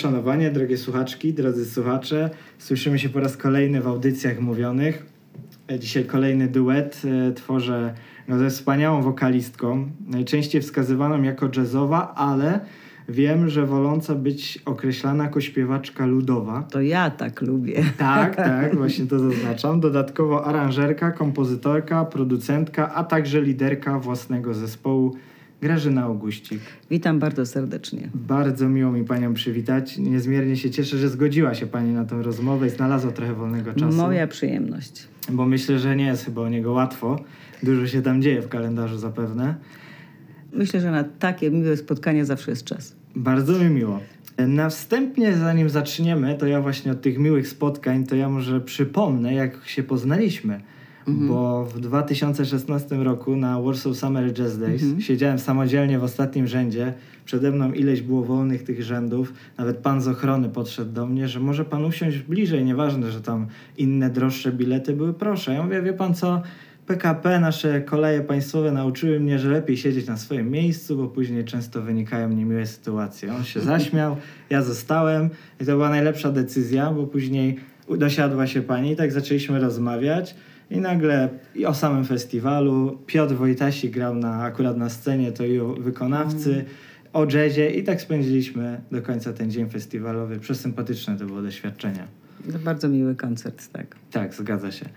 Uszanowanie, drogie słuchaczki, drodzy słuchacze. Słyszymy się po raz kolejny w audycjach mówionych. E, Dzisiaj kolejny duet. E, Tworzę go ze wspaniałą wokalistką, najczęściej wskazywaną jako jazzowa, ale wiem, że woląca być określana jako śpiewaczka ludowa. To ja tak lubię. Tak, tak, właśnie to zaznaczam. Dodatkowo aranżerka, kompozytorka, producentka, a także liderka własnego zespołu Grażyna Augustik. Witam bardzo serdecznie. Bardzo miło mi Panią przywitać. Niezmiernie się cieszę, że zgodziła się Pani na tę rozmowę i znalazła trochę wolnego czasu. Moja przyjemność. Bo myślę, że nie jest chyba o niego łatwo. Dużo się tam dzieje w kalendarzu zapewne. Myślę, że na takie miłe spotkania zawsze jest czas. Bardzo mi miło. Na wstępnie, zanim zaczniemy, to ja właśnie od tych miłych spotkań, to ja może przypomnę, jak się poznaliśmy. Bo w 2016 roku na Warsaw Summer Jazz Days siedziałem samodzielnie w ostatnim rzędzie. Przede mną ileś było wolnych tych rzędów. Nawet pan z ochrony podszedł do mnie, że może pan usiąść bliżej. Nieważne, że tam inne droższe bilety były. Proszę. Ja mówię, wie pan co? PKP, nasze koleje państwowe nauczyły mnie, że lepiej siedzieć na swoim miejscu, bo później często wynikają niemiłe sytuacje. On się zaśmiał, ja zostałem i to była najlepsza decyzja, bo później dosiadła się pani i tak zaczęliśmy rozmawiać. I nagle i o samym festiwalu Piotr Wojtasik grał na, akurat na scenie, to i wykonawcy, o jazzie i tak spędziliśmy do końca ten dzień festiwalowy. Przesympatyczne to było doświadczenie. To bardzo miły koncert, tak. Tak, zgadza się.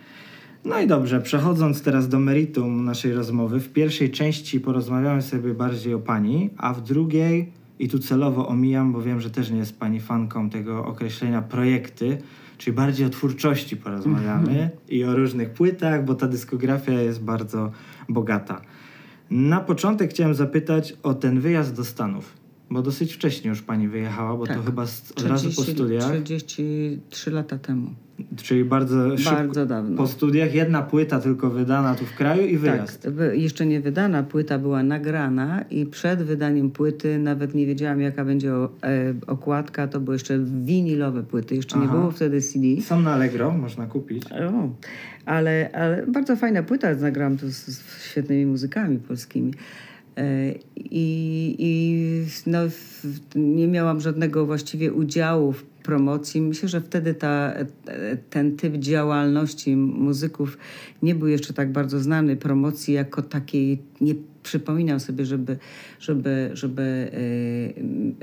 No i dobrze, przechodząc teraz do meritum naszej rozmowy, w pierwszej części porozmawiamy sobie bardziej o pani, a w drugiej, i tu celowo omijam, bo wiem, że też nie jest pani fanką tego określenia projekty, czyli bardziej o twórczości porozmawiamy i o różnych płytach, bo ta dyskografia jest bardzo bogata. Na początek chciałem zapytać o ten wyjazd do Stanów, bo dosyć wcześnie już pani wyjechała, bo to Tak. chyba z, od razu po studiach, 33 lata temu. Czyli bardzo szybko. Bardzo dawno. Po studiach jedna płyta tylko wydana tu w kraju i wyjazd. Tak, jeszcze nie wydana, płyta była nagrana i przed wydaniem płyty nawet nie wiedziałam jaka będzie e, okładka, to były jeszcze winilowe płyty, jeszcze nie Aha. było wtedy CD. Są na Allegro, można kupić. O, ale, ale bardzo fajna płyta, nagrałam tu z, z świetnymi muzykami polskimi. E, I, i no, nie miałam żadnego właściwie udziału w promocji. Myślę, że wtedy ta, ten typ działalności muzyków nie był jeszcze tak bardzo znany. Promocji jako takiej nie przypominam sobie, żeby, żeby, żeby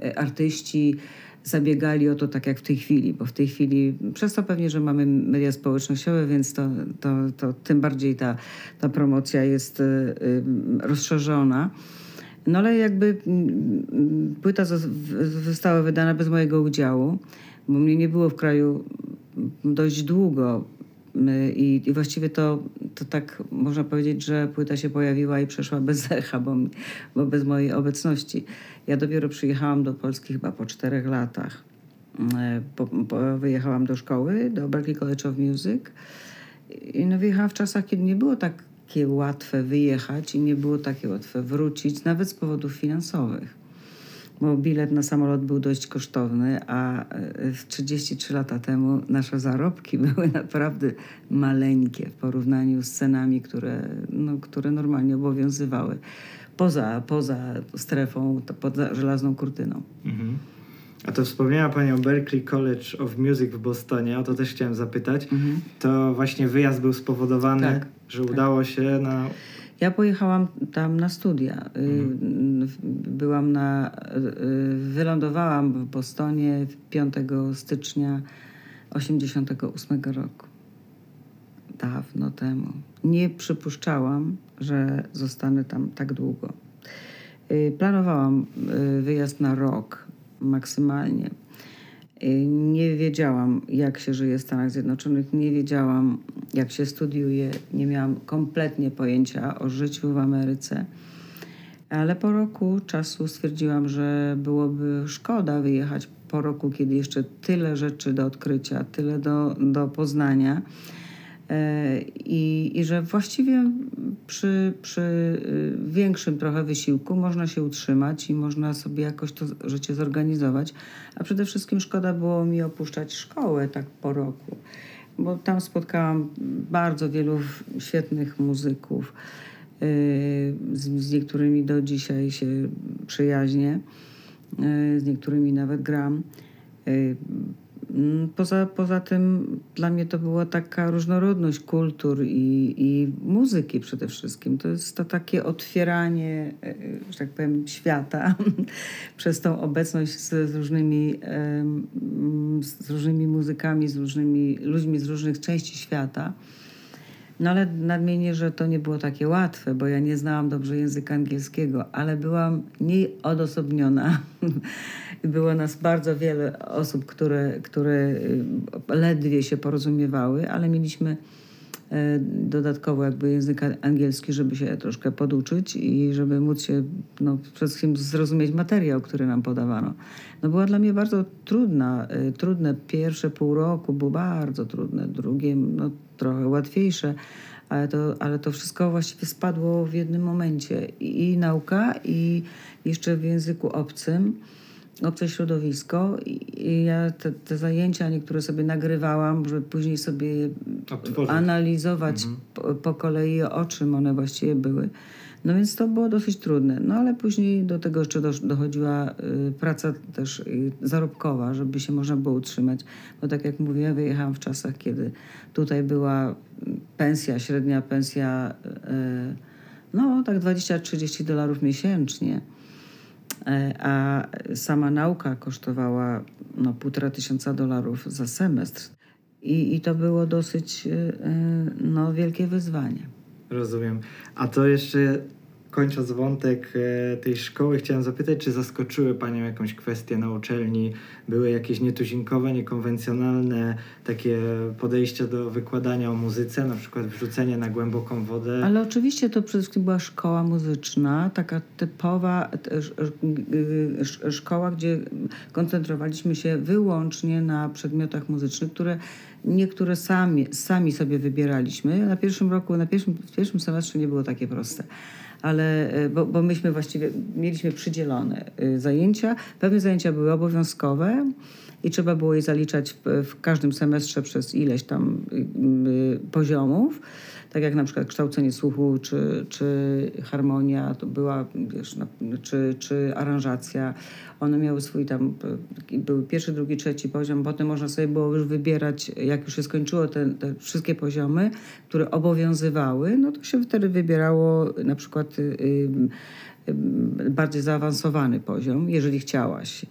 e, artyści zabiegali o to tak jak w tej chwili, bo w tej chwili, przez to pewnie, że mamy media społecznościowe, więc to, to, to tym bardziej ta, ta promocja jest y, y, rozszerzona. No ale jakby mm, płyta zos- w- została wydana bez mojego udziału, bo mnie nie było w kraju dość długo. I, I właściwie to, to tak można powiedzieć, że płyta się pojawiła i przeszła bez echa, bo, bo bez mojej obecności. Ja dopiero przyjechałam do Polski chyba po czterech latach. E, Po, po, wyjechałam do szkoły, do Berklee College of Music. I no wyjechałam w czasach, kiedy nie było takie łatwe wyjechać i nie było takie łatwe wrócić, nawet z powodów finansowych bo bilet na samolot był dość kosztowny, a e, w 33 lata temu nasze zarobki były naprawdę maleńkie w porównaniu z cenami, które, no, które normalnie obowiązywały poza, poza strefą, poza żelazną kurtyną. Mhm. A to wspomniała Pani o Berklee College of Music w Bostonie, o to też chciałem zapytać. To właśnie wyjazd był spowodowany, Tak, że udało się na... Ja pojechałam tam na studia. Y, Byłam na. y, Wylądowałam w Bostonie 5 stycznia 88 roku. Dawno temu. Nie przypuszczałam, że zostanę tam tak długo. Y, Planowałam y, wyjazd na rok maksymalnie. Y, Nie wiedziałam, jak się żyje w Stanach Zjednoczonych, nie wiedziałam, jak się studiuje, nie miałam kompletnie pojęcia o życiu w Ameryce. Ale po roku czasu stwierdziłam, że byłoby szkoda wyjechać po roku, kiedy jeszcze tyle rzeczy do odkrycia, tyle do, do poznania. E, I, I że właściwie przy, przy y, większym trochę wysiłku można się utrzymać i można sobie jakoś to życie zorganizować. A przede wszystkim szkoda było mi opuszczać szkołę tak po roku, bo tam spotkałam bardzo wielu świetnych muzyków. y, Z, z niektórymi do dzisiaj się przyjaźnię. z niektórymi nawet gram. Mm, poza, poza tym dla mnie to była taka różnorodność kultur i, i muzyki przede wszystkim. To jest to takie otwieranie, e, że tak powiem, świata przez tą obecność z, z, różnymi, z różnymi muzykami, z różnymi ludźmi z różnych części świata. No ale nadmienię, że to nie było takie łatwe, bo ja nie znałam dobrze języka angielskiego, ale byłam nieodosobniona. Było nas bardzo wiele osób, które, które y, ledwie się porozumiewały, ale mieliśmy e, dodatkowo jakby język angielski, żeby się troszkę poduczyć i żeby móc się no, przede wszystkim zrozumieć materiał, który nam podawano. No była dla mnie bardzo trudna, e, trudne pierwsze pół roku, było bardzo trudne, drugie no, trochę łatwiejsze, ale to, ale to wszystko właściwie spadło w jednym momencie. I, i nauka, i jeszcze w języku obcym obce środowisko i ja te, te, zajęcia niektóre sobie nagrywałam, żeby później sobie Odtworzyć. analizować mhm. po, po, kolei, o czym one właściwie były. No więc to było dosyć trudne. No ale później do tego jeszcze dochodziła y, praca też y, zarobkowa, żeby się można było utrzymać. Bo tak jak mówię, wyjechałam w czasach, kiedy tutaj była pensja, średnia pensja, y, no tak 20-30 dolarów miesięcznie. E, a sama nauka kosztowała no, półtora tysiąca dolarów za semestr. I, I to było dosyć e, no, wielkie wyzwanie. Rozumiem. A to jeszcze kończąc wątek e, tej szkoły, chciałem zapytać, czy zaskoczyły Panią jakąś kwestie na uczelni? Były jakieś nietuzinkowe, niekonwencjonalne takie podejścia do wykładania o muzyce, na przykład wrzucenie na głęboką wodę? Ale oczywiście to przede wszystkim była szkoła muzyczna, taka typowa szkoła, gdzie koncentrowaliśmy się wyłącznie na przedmiotach muzycznych, które niektóre sami, sami sobie wybieraliśmy. Na pierwszym roku, na pierwszym, w pierwszym semestrze nie było takie proste ale e, bo, bo myśmy właściwie mieliśmy przydzielone e, zajęcia. Pewne zajęcia były obowiązkowe i trzeba było je zaliczać w, w każdym semestrze przez ileś tam y, poziomów tak jak na przykład kształcenie słuchu, czy, czy harmonia, to była, wiesz, czy, czy aranżacja. One miały swój tam, były pierwszy, drugi, trzeci poziom, potem można sobie było już wybierać, jak już się skończyło te, te wszystkie poziomy, które obowiązywały, no to się wtedy wybierało na przykład y, y, bardziej zaawansowany poziom, jeżeli chciałaś.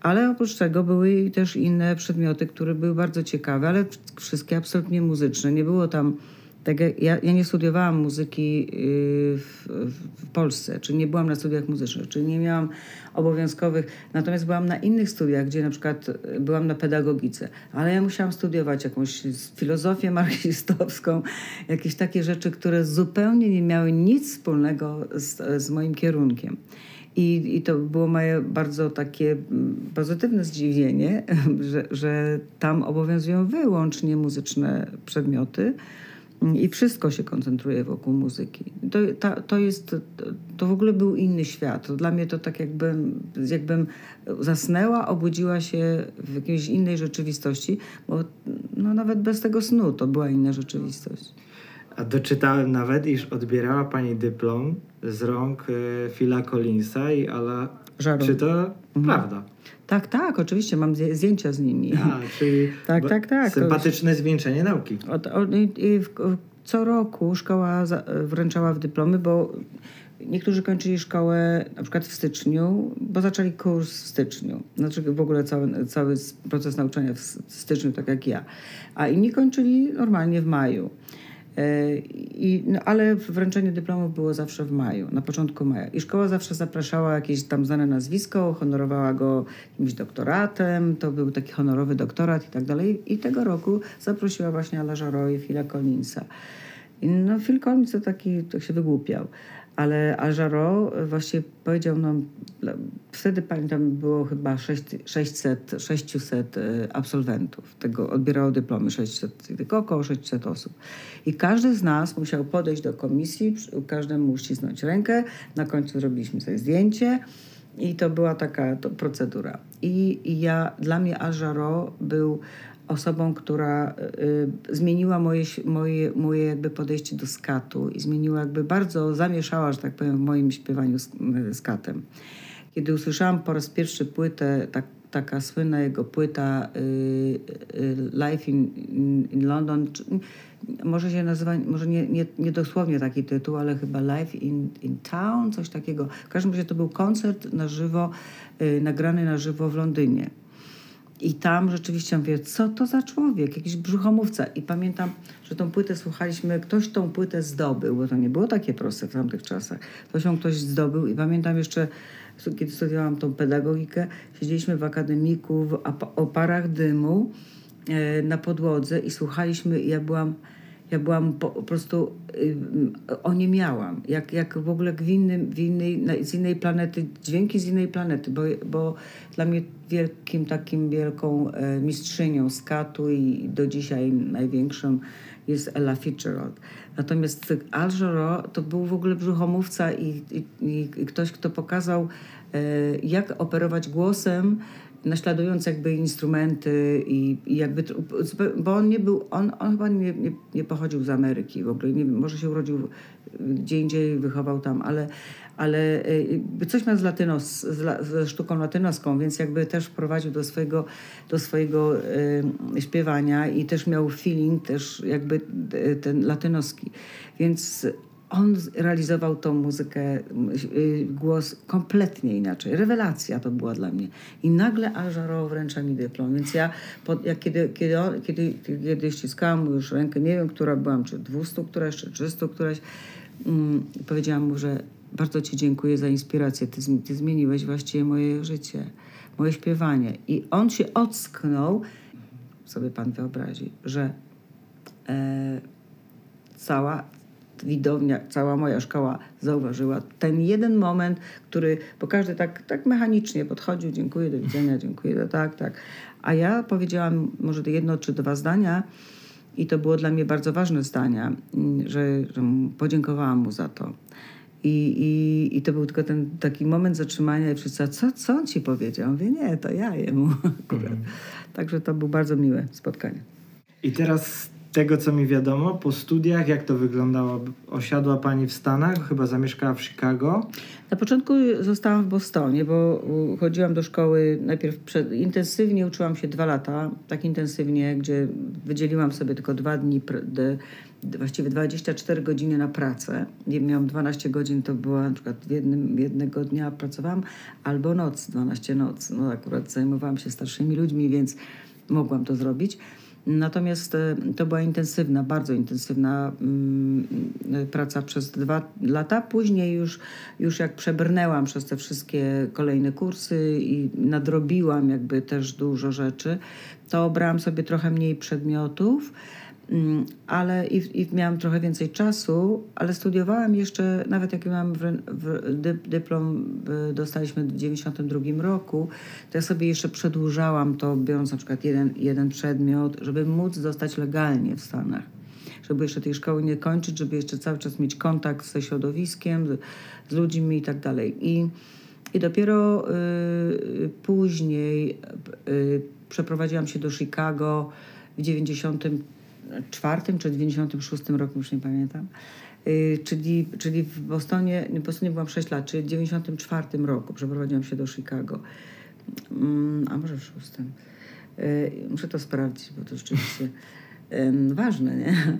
Ale oprócz tego były też inne przedmioty, które były bardzo ciekawe, ale wszystkie absolutnie muzyczne. Nie było tam tak ja, ja nie studiowałam muzyki y, w, w, Polsce, czy nie byłam na studiach muzycznych, czy nie miałam obowiązkowych, natomiast byłam na innych studiach, gdzie na przykład y, byłam na pedagogice, ale ja musiałam studiować jakąś filozofię marksistowską, jakieś takie rzeczy, które zupełnie nie miały nic wspólnego z, z moim kierunkiem. I, I to było moje bardzo takie mm, pozytywne zdziwienie, że, że tam obowiązują wyłącznie muzyczne przedmioty, i wszystko się koncentruje wokół muzyki. To, ta, to jest, to w ogóle był inny świat. Dla mnie to tak jakbym, jakbym zasnęła, obudziła się w jakiejś innej rzeczywistości, bo no, nawet bez tego snu to była inna rzeczywistość. A doczytałem nawet, iż odbierała pani dyplom z rąk y, Phila Collinsa i Ala... Żaru. Czy to mhm. prawda? Tak, tak, oczywiście, mam zdjęcia z nimi. A, czyli tak, tak, tak, sympatyczne zwieńczenie nauki. Od, od, co roku szkoła wręczała w dyplomy, bo niektórzy kończyli szkołę na przykład w styczniu, bo zaczęli kurs w styczniu. Znaczy w ogóle cały, cały proces nauczania w styczniu, tak jak ja. A inni kończyli normalnie w maju. I, no, ale wręczenie dyplomów było zawsze w maju, na początku maja. I szkoła zawsze zapraszała jakieś tam znane nazwisko, honorowała go jakimś doktoratem, to był taki honorowy doktorat i tak dalej. I tego roku zaprosiła właśnie Ala Żaro i Phila Collinsa. I no, Phil Collins to taki, to się wygłupiał. Ale Alżaro właśnie powiedział nam, wtedy pamiętam było chyba 600, 600 e, absolwentów, tego odbierało dyplomy 600, tylko około 600 osób. I każdy z nas musiał podejść do komisji, każdemu uścisnąć rękę, na końcu zrobiliśmy sobie zdjęcie i to była taka to procedura. I, I ja, dla mnie Alżaro był osobą, która y, zmieniła moje, moje, moje jakby podejście do skatu i zmieniła jakby bardzo, zamieszała, że tak powiem, w moim śpiewaniu skatem. kiedy usłyszałam po raz pierwszy płytę, tak, taka słynna jego płyta y, y, Life in, in, in London, czy, może się nazywa, może nie, nie, nie dosłownie taki tytuł, ale chyba Live in, in Town, coś takiego. W każdym razie to był koncert na żywo, y, nagrany na żywo w Londynie. I tam rzeczywiście mówię, co to za człowiek, jakiś brzuchomówca. I pamiętam, że tą płytę słuchaliśmy, ktoś tą płytę zdobył, bo to nie było takie proste w tamtych czasach. To się ktoś zdobył i pamiętam jeszcze, kiedy studiowałam tą pedagogikę, siedzieliśmy w akademiku w oparach dymu e, na podłodze i słuchaliśmy, ja byłam ja byłam po, po prostu, y, oniemiałam, jak, jak w ogóle w innym, w innej, z innej planety, dźwięki z innej planety, bo, bo dla mnie wielkim takim wielką e, mistrzynią skatu i do dzisiaj największą jest Ella Fitzgerald. Natomiast Al Jarreau to był w ogóle brzuchomówca i, i, i ktoś, kto pokazał, e, jak operować głosem, naśladując jakby instrumenty i, i, jakby, bo on nie był, on, on chyba nie, nie, nie pochodził z Ameryki w ogóle, nie może się urodził gdzie indziej, wychował tam, ale, ale y, coś ma z latynos, z, ze sztuką latynoską, więc jakby też wprowadził do swojego, do swojego y, śpiewania i też miał feeling też jakby y, ten latynoski, więc on realizował tą muzykę, y, głos kompletnie inaczej. Rewelacja to była dla mnie. I nagle Al wręcza mi dyplom. Więc ja, pod, ja kiedy, kiedy, kiedy, kiedy ściskałam mu już rękę, nie wiem, która byłam, czy 200 któraś, czy 300 któraś, mm, powiedziałam mu, że bardzo Ci dziękuję za inspirację. Ty, ty zmieniłeś właściwie moje życie, moje śpiewanie. I on się ocknął, sobie Pan wyobrazi, że e, cała widownia, cała moja szkoła zauważyła ten jeden moment, który, bo każdy tak, tak mechanicznie podchodził, dziękuję, do widzenia, dziękuję, tak, tak. A ja powiedziałam może jedno czy dwa zdania i to było dla mnie bardzo ważne zdania, że, że podziękowałam mu za to. I, i, I to był tylko ten taki moment zatrzymania i wszyscy, co, co on ci powiedział? Mówię, nie, to ja jemu akurat. Mm. Także to było bardzo miłe spotkanie. I teraz tego, co mi wiadomo, po studiach, jak to wyglądało? Osiadła Pani w Stanach, chyba zamieszkała w Chicago? Na początku zostałam w Bostonie, bo chodziłam do szkoły najpierw przed, intensywnie, uczyłam się dwa lata, tak intensywnie, gdzie wydzieliłam sobie tylko dwa dni, właściwie 24 godziny na pracę. Miałam 12 godzin, to była na przykład jednym, jednego dnia pracowałam, albo noc, 12 noc. No akurat zajmowałam się starszymi ludźmi, więc mogłam to zrobić. Natomiast e, to była intensywna, bardzo intensywna mm, e, praca przez dwa lata. Później już, już jak przebrnęłam przez te wszystkie kolejne kursy i nadrobiłam jakby też dużo rzeczy, to brałam sobie trochę mniej przedmiotów ale i, i miałam trochę więcej czasu, ale studiowałam jeszcze, nawet jak miałam w, w, dyplom, dostaliśmy w 92 roku, to ja sobie jeszcze przedłużałam to, biorąc na przykład jeden, jeden przedmiot, żeby móc dostać legalnie w Stanach. Żeby jeszcze tej szkoły nie kończyć, żeby jeszcze cały czas mieć kontakt ze środowiskiem, z, ludźmi i tak dalej. I, i dopiero y, później y, przeprowadziłam się do Chicago w 90 94 czy 96 roku, już nie pamiętam. Y, czyli, czyli w Bostonie, w Bostonie byłam 6 lat, czyli w 94 roku przeprowadziłam się do Chicago. Mm, a może w 6. Y, muszę to sprawdzić, bo to rzeczywiście ważne, nie?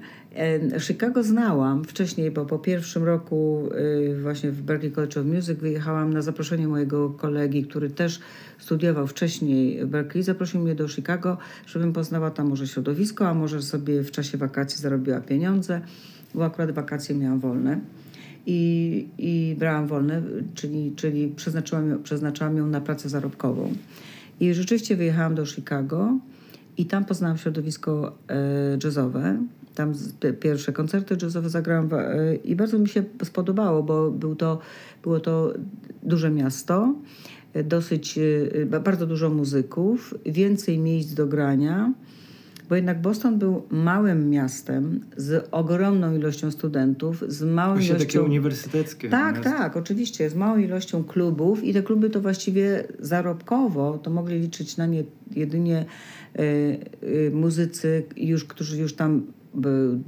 Chicago znałam wcześniej, bo po pierwszym roku y, właśnie w Berklee College of Music wyjechałam na zaproszenie mojego kolegi, który też studiował wcześniej w Berkeley. Zaprosił mnie do Chicago, żebym poznała tam może środowisko, a może sobie w czasie wakacji zarobiła pieniądze, bo akurat wakacje miałam wolne. I, i brałam wolne, czyli, czyli przeznaczyłam, przeznaczałam ją na pracę zarobkową. I rzeczywiście wyjechałam do Chicago i tam poznałam środowisko e, jazzowe. Tam pierwsze koncerty jazzowe zagrałam e, i bardzo mi się spodobało, bo był to, było to duże miasto, e, dosyć, bardzo dużo muzyków, więcej miejsc do grania bo jednak Boston był małym miastem z ogromną ilością studentów, z małą Właśnie ilością... takie uniwersyteckie. Tak, tak, oczywiście, z małą ilością klubów i te kluby to właściwie zarobkowo to mogli liczyć na nie jedynie y, y, muzycy, już, którzy już tam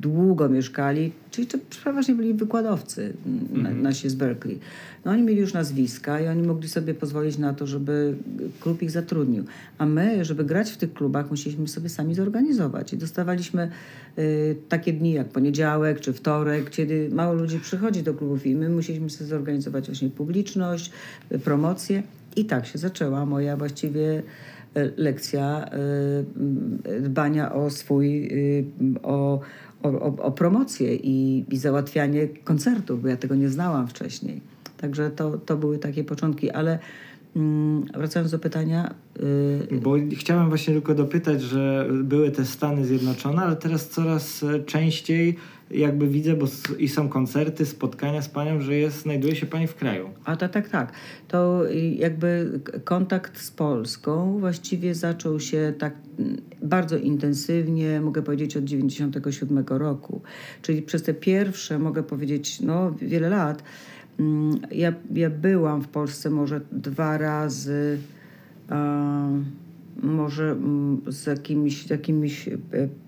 długo mieszkali, czyli to przeważnie byli wykładowcy Mhm. nasi z Berkeley. No oni mieli już nazwiska i oni mogli sobie pozwolić na to, żeby klub ich zatrudnił. A my, żeby grać w tych klubach, musieliśmy sobie sami zorganizować. I dostawaliśmy y, takie dni jak poniedziałek czy wtorek, kiedy mało ludzi przychodzi do klubów i my musieliśmy sobie zorganizować właśnie publiczność, promocję. I tak się zaczęła moja właściwie lekcja y, dbania o swój, y, o, o, o, promocję i, i załatwianie koncertów, bo ja tego nie znałam wcześniej. Także to, to były takie początki, ale mm, wracając do pytania, y, Bo chciałem właśnie tylko dopytać, że były te Stany Zjednoczone, ale teraz coraz częściej jakby widzę, bo i są koncerty, spotkania z panią, że jest, znajduje się pani w kraju. A tak, tak, tak. To jakby kontakt z Polską właściwie zaczął się tak mm, bardzo intensywnie, mogę powiedzieć, od 97 roku. Czyli przez te pierwsze, mogę powiedzieć, no wiele lat, mm, ja, ja byłam w Polsce może dwa razy, a, może mm, z jakimiś, jakimiś e,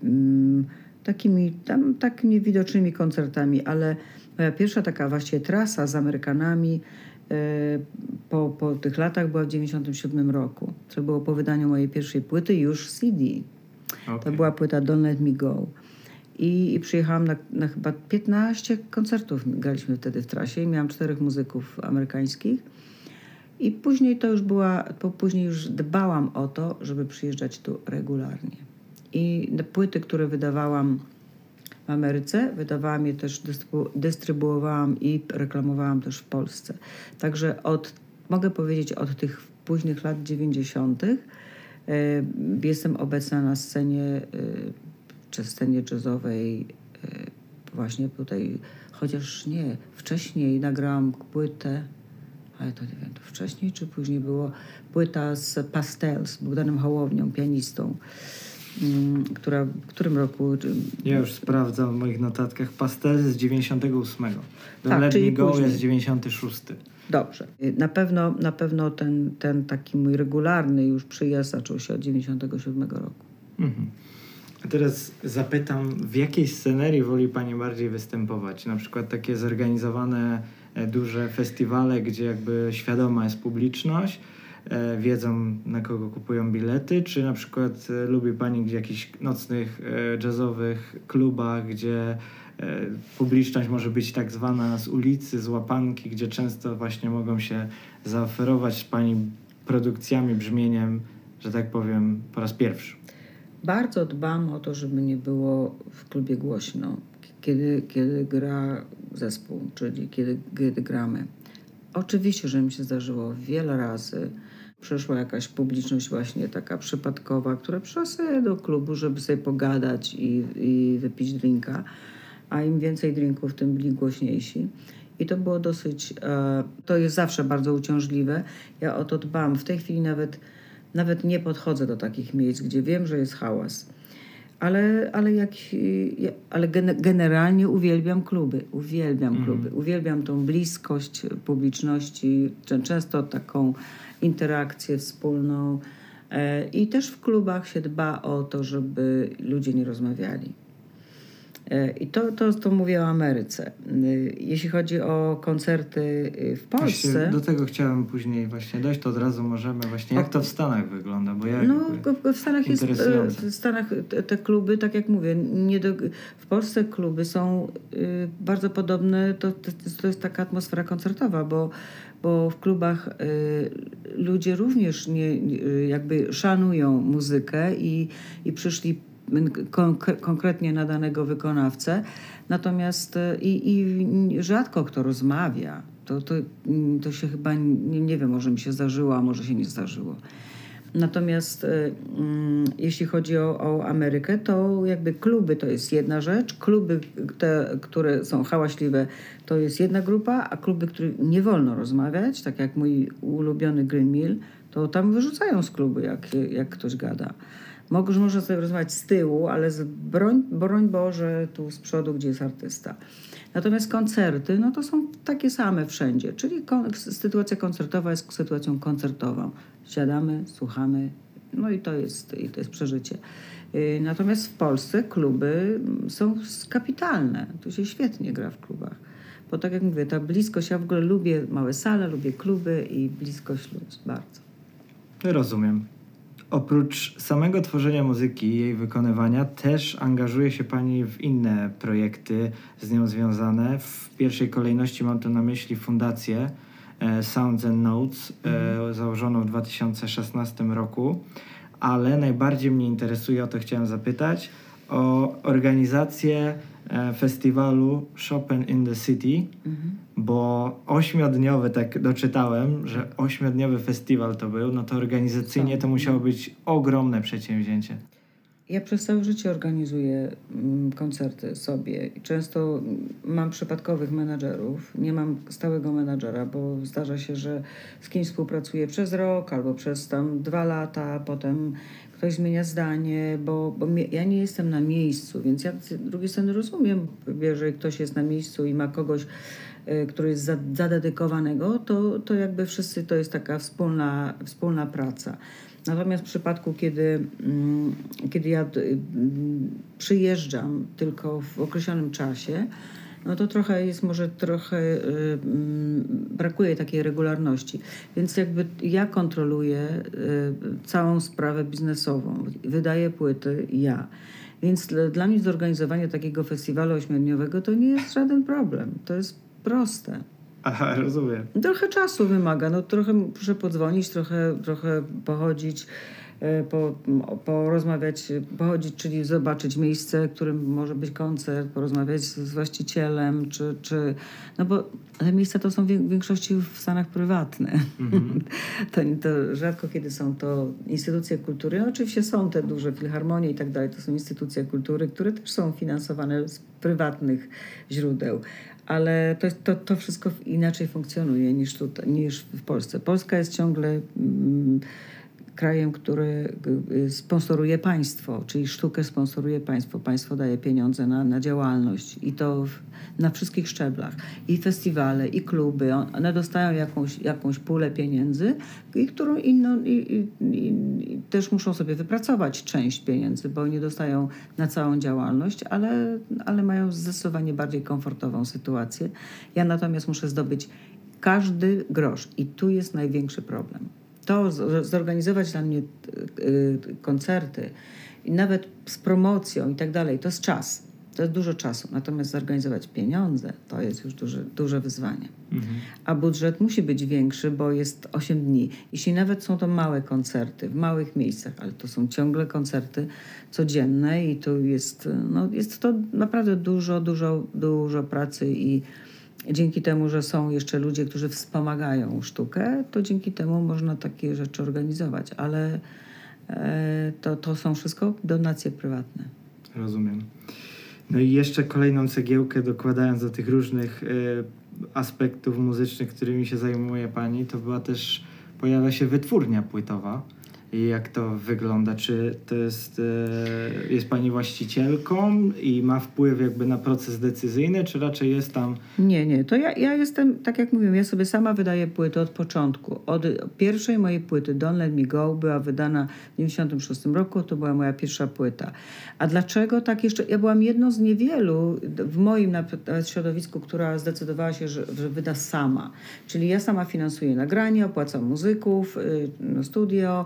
mm, takimi tam tak niewidocznymi koncertami, ale moja pierwsza taka właściwie trasa z Amerykanami e, po, po tych latach była w 97 roku. To było po wydaniu mojej pierwszej płyty już CD. To Okej. była płyta Don't Let Me Go. I, i przyjechałam na, na chyba 15 koncertów. Graliśmy wtedy w trasie i miałam czterech muzyków amerykańskich. I później to już była, po, później już dbałam o to, żeby przyjeżdżać tu regularnie. I płyty, które wydawałam w Ameryce, wydawałam je też, dystrybu- dystrybuowałam i reklamowałam też w Polsce. Także od, mogę powiedzieć, od tych późnych lat 90. e, jestem obecna na scenie, e, czy scenie jazzowej, e, właśnie tutaj, chociaż nie, wcześniej nagrałam płytę, ale to nie wiem, to wcześniej czy później było płyta z Pastel, z Bogdanem Hołownią, pianistą, która w którym roku... Ja już sprawdzam w moich notatkach. Pastel z 98. Do Tak, Let czyli Go później. jest 96. Dobrze. Na pewno, na pewno ten, ten taki mój regularny już przyjazd zaczął się od 97 roku. Mhm. A teraz zapytam, w jakiej scenerii woli Pani bardziej występować? Na przykład takie zorganizowane e, duże festiwale, gdzie jakby świadoma jest publiczność, wiedzą na kogo kupują bilety, czy na przykład e, lubi Pani gdzie jakichś nocnych e, jazzowych klubach, gdzie e, publiczność może być tak zwana z ulicy, z łapanki, gdzie często właśnie mogą się zaoferować Pani produkcjami, brzmieniem, że tak powiem, po raz pierwszy. Bardzo dbam o to, żeby nie było w klubie głośno, kiedy, kiedy gra zespół, czyli kiedy, kiedy gramy. Oczywiście, że mi się zdarzyło wiele razy. Przyszła jakaś publiczność właśnie taka przypadkowa, która przyszła sobie do klubu, żeby sobie pogadać i, i wypić drinka. A im więcej drinków, tym byli głośniejsi. I to było dosyć, e, to jest zawsze bardzo uciążliwe. Ja o to dbam. W tej chwili nawet, nawet nie podchodzę do takich miejsc, gdzie wiem, że jest hałas. Ale, ale, jak, ja- ale gene- generalnie uwielbiam kluby. Uwielbiam kluby. Uwielbiam tą bliskość publiczności, czę- często taką interakcję wspólną. E, I też w klubach się dba o to, żeby ludzie nie rozmawiali. I to, to, to mówię o Ameryce. Jeśli chodzi o koncerty y, w Właśnie Polsce. do tego chciałem później właśnie dojść, to od razu możemy właśnie, jak to w Stanach wygląda, bo ja No, w- Stanach jest, w Stanach te, kluby, tak jak mówię, nie do, w Polsce kluby są y, bardzo podobne, to, to, jest taka atmosfera koncertowa, bo, bo w klubach y, ludzie również nie, y, jakby szanują muzykę i, i przyszli konkretnie na danego wykonawcę, natomiast y, i, i rzadko kto rozmawia. To, to, mm, to się chyba, nie, nie wiem, może mi się zdarzyło, a może się nie zdarzyło. Natomiast y, mm, jeśli chodzi o, o Amerykę, to jakby kluby to jest jedna rzecz, kluby, te, które są hałaśliwe, to jest jedna grupa, a kluby, które nie wolno rozmawiać, tak jak mój ulubiony Green Mill, to tam wyrzucają z klubu, jak, jak ktoś gada. Może, można sobie rozmawiać z tyłu, ale z broń, broń Boże tu z przodu, gdzie jest artysta. Natomiast koncerty, no to są takie same wszędzie. Czyli kon- sytuacja koncertowa jest sytuacją koncertową. Siadamy, słuchamy, No i to jest, i to jest przeżycie. Y, natomiast w Polsce kluby są kapitalne. Tu się świetnie gra w klubach. Bo tak jak mówię, ta bliskość, ja w ogóle lubię małe sale, lubię kluby i bliskość ludzi bardzo. Rozumiem. Oprócz samego tworzenia muzyki i jej wykonywania, też angażuje się Pani w inne projekty z nią związane. W pierwszej kolejności mam tu na myśli fundację e, Sounds and Notes, e, założoną w 2016 roku, ale najbardziej mnie interesuje, o to chciałem zapytać, o organizację festiwalu Chopin in the City, Mhm. bo ośmiodniowy, tak doczytałem, że ośmiodniowy festiwal to był, no to organizacyjnie to musiało być ogromne przedsięwzięcie. Ja przez całe życie organizuję mm, koncerty sobie i często mam przypadkowych menadżerów. Nie mam stałego menadżera, bo zdarza się, że z kimś współpracuję przez rok albo przez tam dwa lata, a potem ktoś zmienia zdanie, bo, bo mnie, ja nie jestem na miejscu, więc ja z drugiej strony rozumiem, jeżeli ktoś jest na miejscu i ma kogoś, y, który jest za- zadedykowanego, to, to jakby wszyscy to jest taka wspólna, wspólna praca. Natomiast w przypadku, kiedy, mm, kiedy ja y, mm, przyjeżdżam tylko w określonym czasie, no to trochę jest, może trochę y, mm, brakuje takiej regularności. Więc jakby ja kontroluję y, całą sprawę biznesową. Wydaję płyty ja. Więc dla, dla mnie zorganizowanie takiego festiwalu ośmiodniowego to nie jest żaden problem. To jest proste. Aha, rozumiem. Trochę czasu wymaga, no trochę muszę podzwonić, trochę, trochę pochodzić, po, porozmawiać, pochodzić, czyli zobaczyć miejsce, w którym może być koncert, porozmawiać z z właścicielem, czy, czy no bo te miejsca to są w większości w Stanach prywatne. To, to rzadko kiedy są to instytucje kultury. No, oczywiście są te duże filharmonie i tak dalej, to są instytucje kultury, które też są finansowane z prywatnych źródeł. Ale to, to, to wszystko inaczej funkcjonuje niż, tutaj, niż w Polsce. Polska jest ciągle mm, krajem, który y, sponsoruje państwo, czyli sztukę sponsoruje państwo. Państwo daje pieniądze na, na działalność i to w, na wszystkich szczeblach. I festiwale, i kluby, on- one dostają jakąś, jakąś pulę pieniędzy, i którą inną, i, i, i też muszą sobie wypracować część pieniędzy, bo nie dostają na całą działalność, ale, ale mają zdecydowanie bardziej komfortową sytuację. Ja natomiast muszę zdobyć każdy grosz i tu jest największy problem to zorganizować dla mnie y, y, koncerty i nawet z promocją i tak dalej, to jest czas. To jest dużo czasu. Natomiast zorganizować pieniądze to jest już duże, duże wyzwanie. A budżet musi być większy, bo jest 8 dni. Jeśli nawet są to małe koncerty w małych miejscach, ale to są ciągle koncerty codzienne i tu jest, no, jest to naprawdę dużo, dużo, dużo pracy i dzięki temu, że są jeszcze ludzie, którzy wspomagają sztukę, to dzięki temu można takie rzeczy organizować, ale e, to, to są wszystko donacje prywatne. Rozumiem. No i jeszcze kolejną cegiełkę dokładając do tych różnych y, aspektów muzycznych, którymi się zajmuje Pani, to była też, pojawia się wytwórnia płytowa. Jak to wygląda? Czy to jest, y, jest Pani właścicielką i ma wpływ jakby na proces decyzyjny, czy raczej jest tam Nie, nie, to ja, ja jestem, tak jak mówiłem, ja sobie sama wydaję płyty od początku. Od pierwszej mojej płyty, Don't Let Me Go, była wydana w 96 roku, to była moja pierwsza płyta. A dlaczego tak jeszcze? Ja byłam jedną z niewielu w moim środowisku, która zdecydowała się, że, że wyda sama. Czyli ja sama finansuję nagranie, opłacam muzyków, y, no, studio,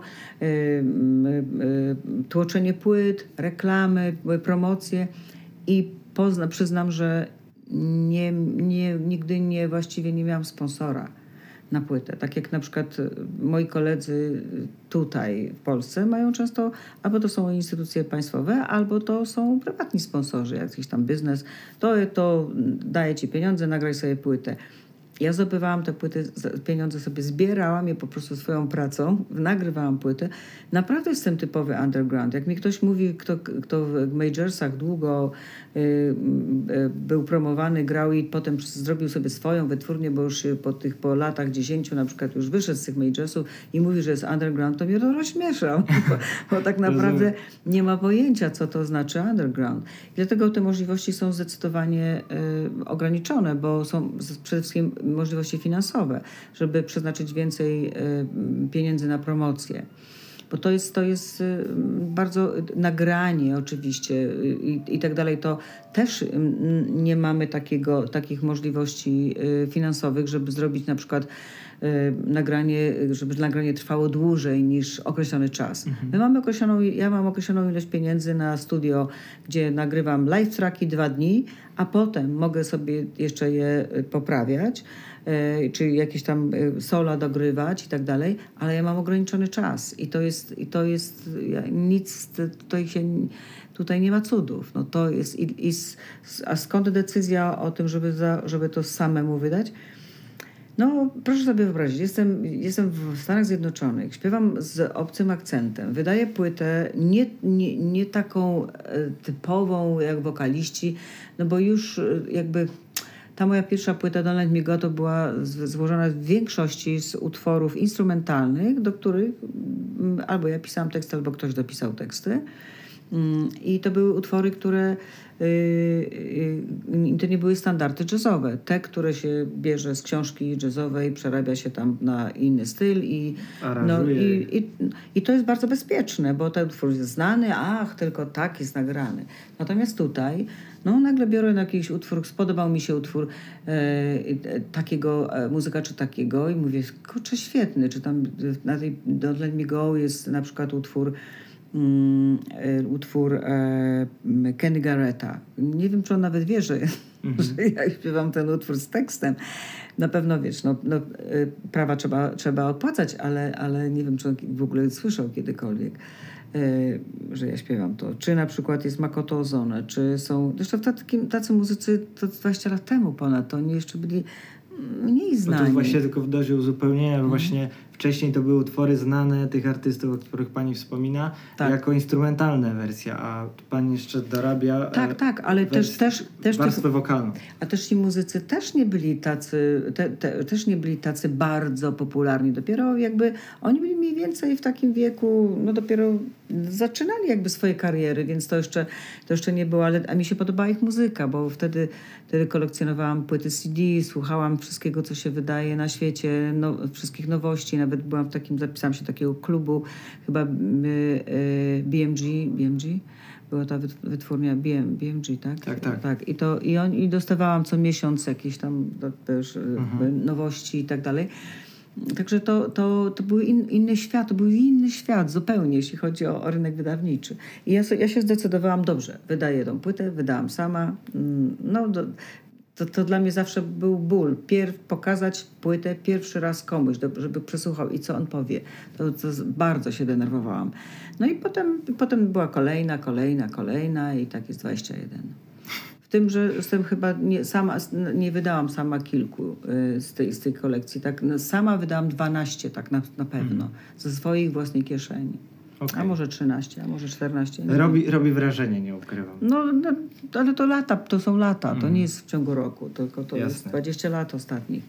tłoczenie płyt, reklamy, y, promocje i pozna, przyznam, że nie, nie, nigdy nie właściwie nie miałam sponsora na płytę. Tak jak na przykład y, moi koledzy tutaj w Polsce mają często, albo to są instytucje państwowe, albo to są prywatni sponsorzy, jakiś tam biznes. To, to daje ci pieniądze, nagraj sobie płytę. Ja zdobywałam te płyty, pieniądze sobie zbierałam je po prostu swoją pracą, nagrywałam płyty. Naprawdę jestem typowy underground. Jak mi ktoś mówi, kto, kto w majorsach długo y, y, był promowany, grał i potem zrobił sobie swoją wytwórnię, bo już po tych po latach 10 na przykład już wyszedł z tych majorsów i mówi, że jest underground, to mnie to rozśmiesza, bo, bo tak naprawdę nie ma pojęcia, co to znaczy underground. I dlatego te możliwości są zdecydowanie y, ograniczone, bo są przede wszystkim możliwości finansowe, żeby przeznaczyć więcej y, pieniędzy na promocję. bo to jest, to jest y, bardzo nagranie oczywiście y, i, i tak dalej, to też nie mamy takiego, takich możliwości finansowych, żeby zrobić na przykład nagranie, żeby nagranie trwało dłużej niż określony czas. Mhm. My mamy określoną, ja mam określoną ilość pieniędzy na studio, gdzie nagrywam live tracki dwa dni, a potem mogę sobie jeszcze je poprawiać E, czy jakieś tam sola dogrywać i tak dalej, ale ja mam ograniczony czas i to jest, i to jest nic, tutaj się, tutaj nie ma cudów. No to jest, i, i, a skąd decyzja o tym, żeby, za, żeby to samemu wydać? No, proszę sobie wyobrazić, jestem, jestem w Stanach Zjednoczonych, śpiewam z obcym akcentem, wydaję płytę nie, nie, nie taką e, typową jak wokaliści, no bo już jakby ta moja pierwsza płyta Don't Let to była złożona w większości z utworów instrumentalnych, do których mm, albo ja pisałam teksty, albo ktoś dopisał teksty. Mm, I to były utwory, które y, y, to nie były standardy jazzowe. Te, które się bierze z książki jazzowej, przerabia się tam na inny styl i, no, i, i, i, to jest bardzo bezpieczne, bo ten utwór jest znany, ach, tylko tak jest nagrany. Natomiast tutaj no nagle biorę jakiś utwór, spodobał mi się utwór e, e, takiego e, muzyka czy takiego i mówię, kurczę, świetny, czy tam na tej Don't Let Me Go jest na przykład utwór e, utwór e, Kenny Garretta. Nie wiem, czy on nawet wie, że, mhm. że ja śpiewam ten utwór z tekstem. Na pewno wiesz, no, no, e, prawa trzeba, trzeba opłacać, ale, ale nie wiem, czy on w ogóle słyszał kiedykolwiek. Że ja śpiewam to. Czy na przykład jest Makoto Ozone, czy są... Zresztą tacy, tacy muzycy to 20 lat temu ponad, to oni jeszcze byli mniej znani. No to właśnie tylko w dozie uzupełnienia, mhm. właśnie Wcześniej to były utwory znane tych artystów, o których pani wspomina, tak. jako instrumentalne wersja, a pani jeszcze dorabia. Tak, e, tak, ale też, też, też warstwę tych, wokalną. A też ci muzycy też nie byli tacy, te, te, też nie byli tacy bardzo popularni. Dopiero jakby oni byli mniej więcej w takim wieku, no dopiero zaczynali jakby swoje kariery, więc to jeszcze, to jeszcze nie było, ale a mi się podobała ich muzyka, bo wtedy, wtedy kolekcjonowałam płyty CD, słuchałam wszystkiego, co się wydaje na świecie, no, wszystkich nowości, nawet byłam w takim, zapisałam się do takiego klubu, chyba BMG, y, BMG, była ta wytwórnia BM, BMG, tak? Tak, tak. tak. I, to, i, on, I dostawałam co miesiąc jakieś tam też y, mhm. nowości i tak dalej. Także to, to, to był in, inny świat, to był inny świat zupełnie, jeśli chodzi o, o rynek wydawniczy. I ja, ja się zdecydowałam, dobrze, wydaję tą płytę, wydałam sama. Mm, no, do, to, to dla mnie zawsze był ból. Pierw pokazać płytę pierwszy raz komuś, żeby przesłuchał i co on powie. To, to bardzo się denerwowałam. No i potem, potem była kolejna, kolejna, kolejna i tak jest 21. W tym, że tym chyba nie, sama, nie wydałam sama kilku y, z, tej, z tej kolekcji. Tak, no, sama wydałam 12 tak na, na pewno, mm. ze swoich własnej kieszeni. Okay. A może 13, a może 14. Robi, robi wrażenie, nie ukrywam. No, no, ale to lata, to są lata, mm. to nie jest w ciągu roku, tylko to Jasne. jest 20 lat ostatnich.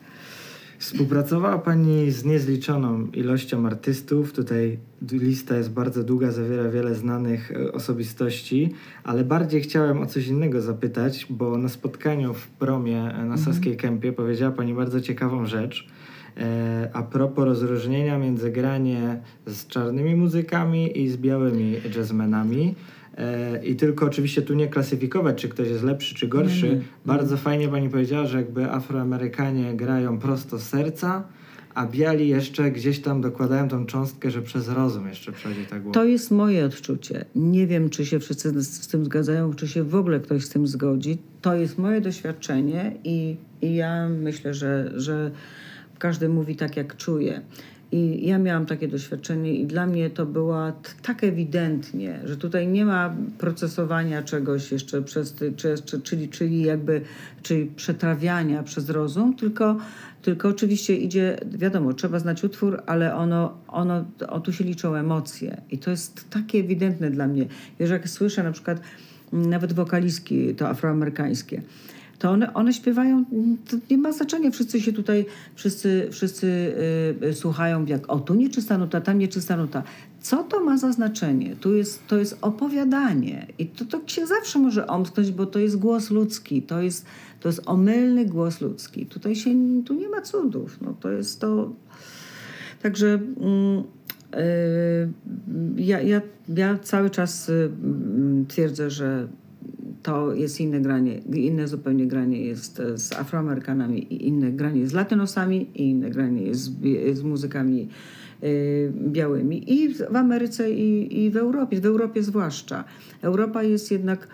Współpracowała Pani z niezliczoną ilością artystów. Tutaj lista jest bardzo długa, zawiera wiele znanych e, osobistości, ale bardziej chciałem o coś innego zapytać, bo na spotkaniu w promie e, na mhm. Saskiej Kępie powiedziała Pani bardzo ciekawą rzecz a propos rozróżnienia między granie z czarnymi muzykami i z białymi jazzmenami. E, I tylko oczywiście tu nie klasyfikować, czy ktoś jest lepszy, czy gorszy. Mm, Bardzo fajnie pani powiedziała, że jakby Afroamerykanie grają prosto z serca, a biali jeszcze gdzieś tam dokładają tą cząstkę, że przez rozum jeszcze przechodzi ta głowa. To jest moje odczucie. Nie wiem, czy się wszyscy z tym zgadzają, czy się w ogóle ktoś z tym zgodzi. To jest moje doświadczenie i, i ja myślę, że, że każdy mówi tak, jak czuje. I ja miałam takie doświadczenie, i dla mnie to było tak ewidentnie, że tutaj nie ma procesowania czegoś jeszcze przez, czy, czy, czyli, czyli jakby czyli przetrawiania przez rozum, tylko, tylko oczywiście idzie, wiadomo, trzeba znać utwór, ale ono, ono, o, tu się liczą emocje. I to jest takie ewidentne dla mnie. Wiesz, jak słyszę na przykład nawet wokalistki to afroamerykańskie, to one, one śpiewają, to nie ma znaczenia, wszyscy się tutaj, wszyscy, wszyscy y, y, słuchają jak, o tu nieczysta nuta, tam nieczysta nuta. Co to ma za znaczenie? Tu jest, to jest opowiadanie i to, to się zawsze może omsknąć, bo to jest głos ludzki, to jest, to jest omylny głos ludzki. Tutaj się, tu nie ma cudów, no to jest to... Także... Mm, ja, ja, ja cały czas twierdzę, że to jest inne granie, inne zupełnie granie jest z Afroamerykanami, i inne granie jest z Latynosami, i inne granie jest z, z muzykami y, białymi. I w Ameryce, i, i w Europie, w Europie zwłaszcza. Europa jest jednak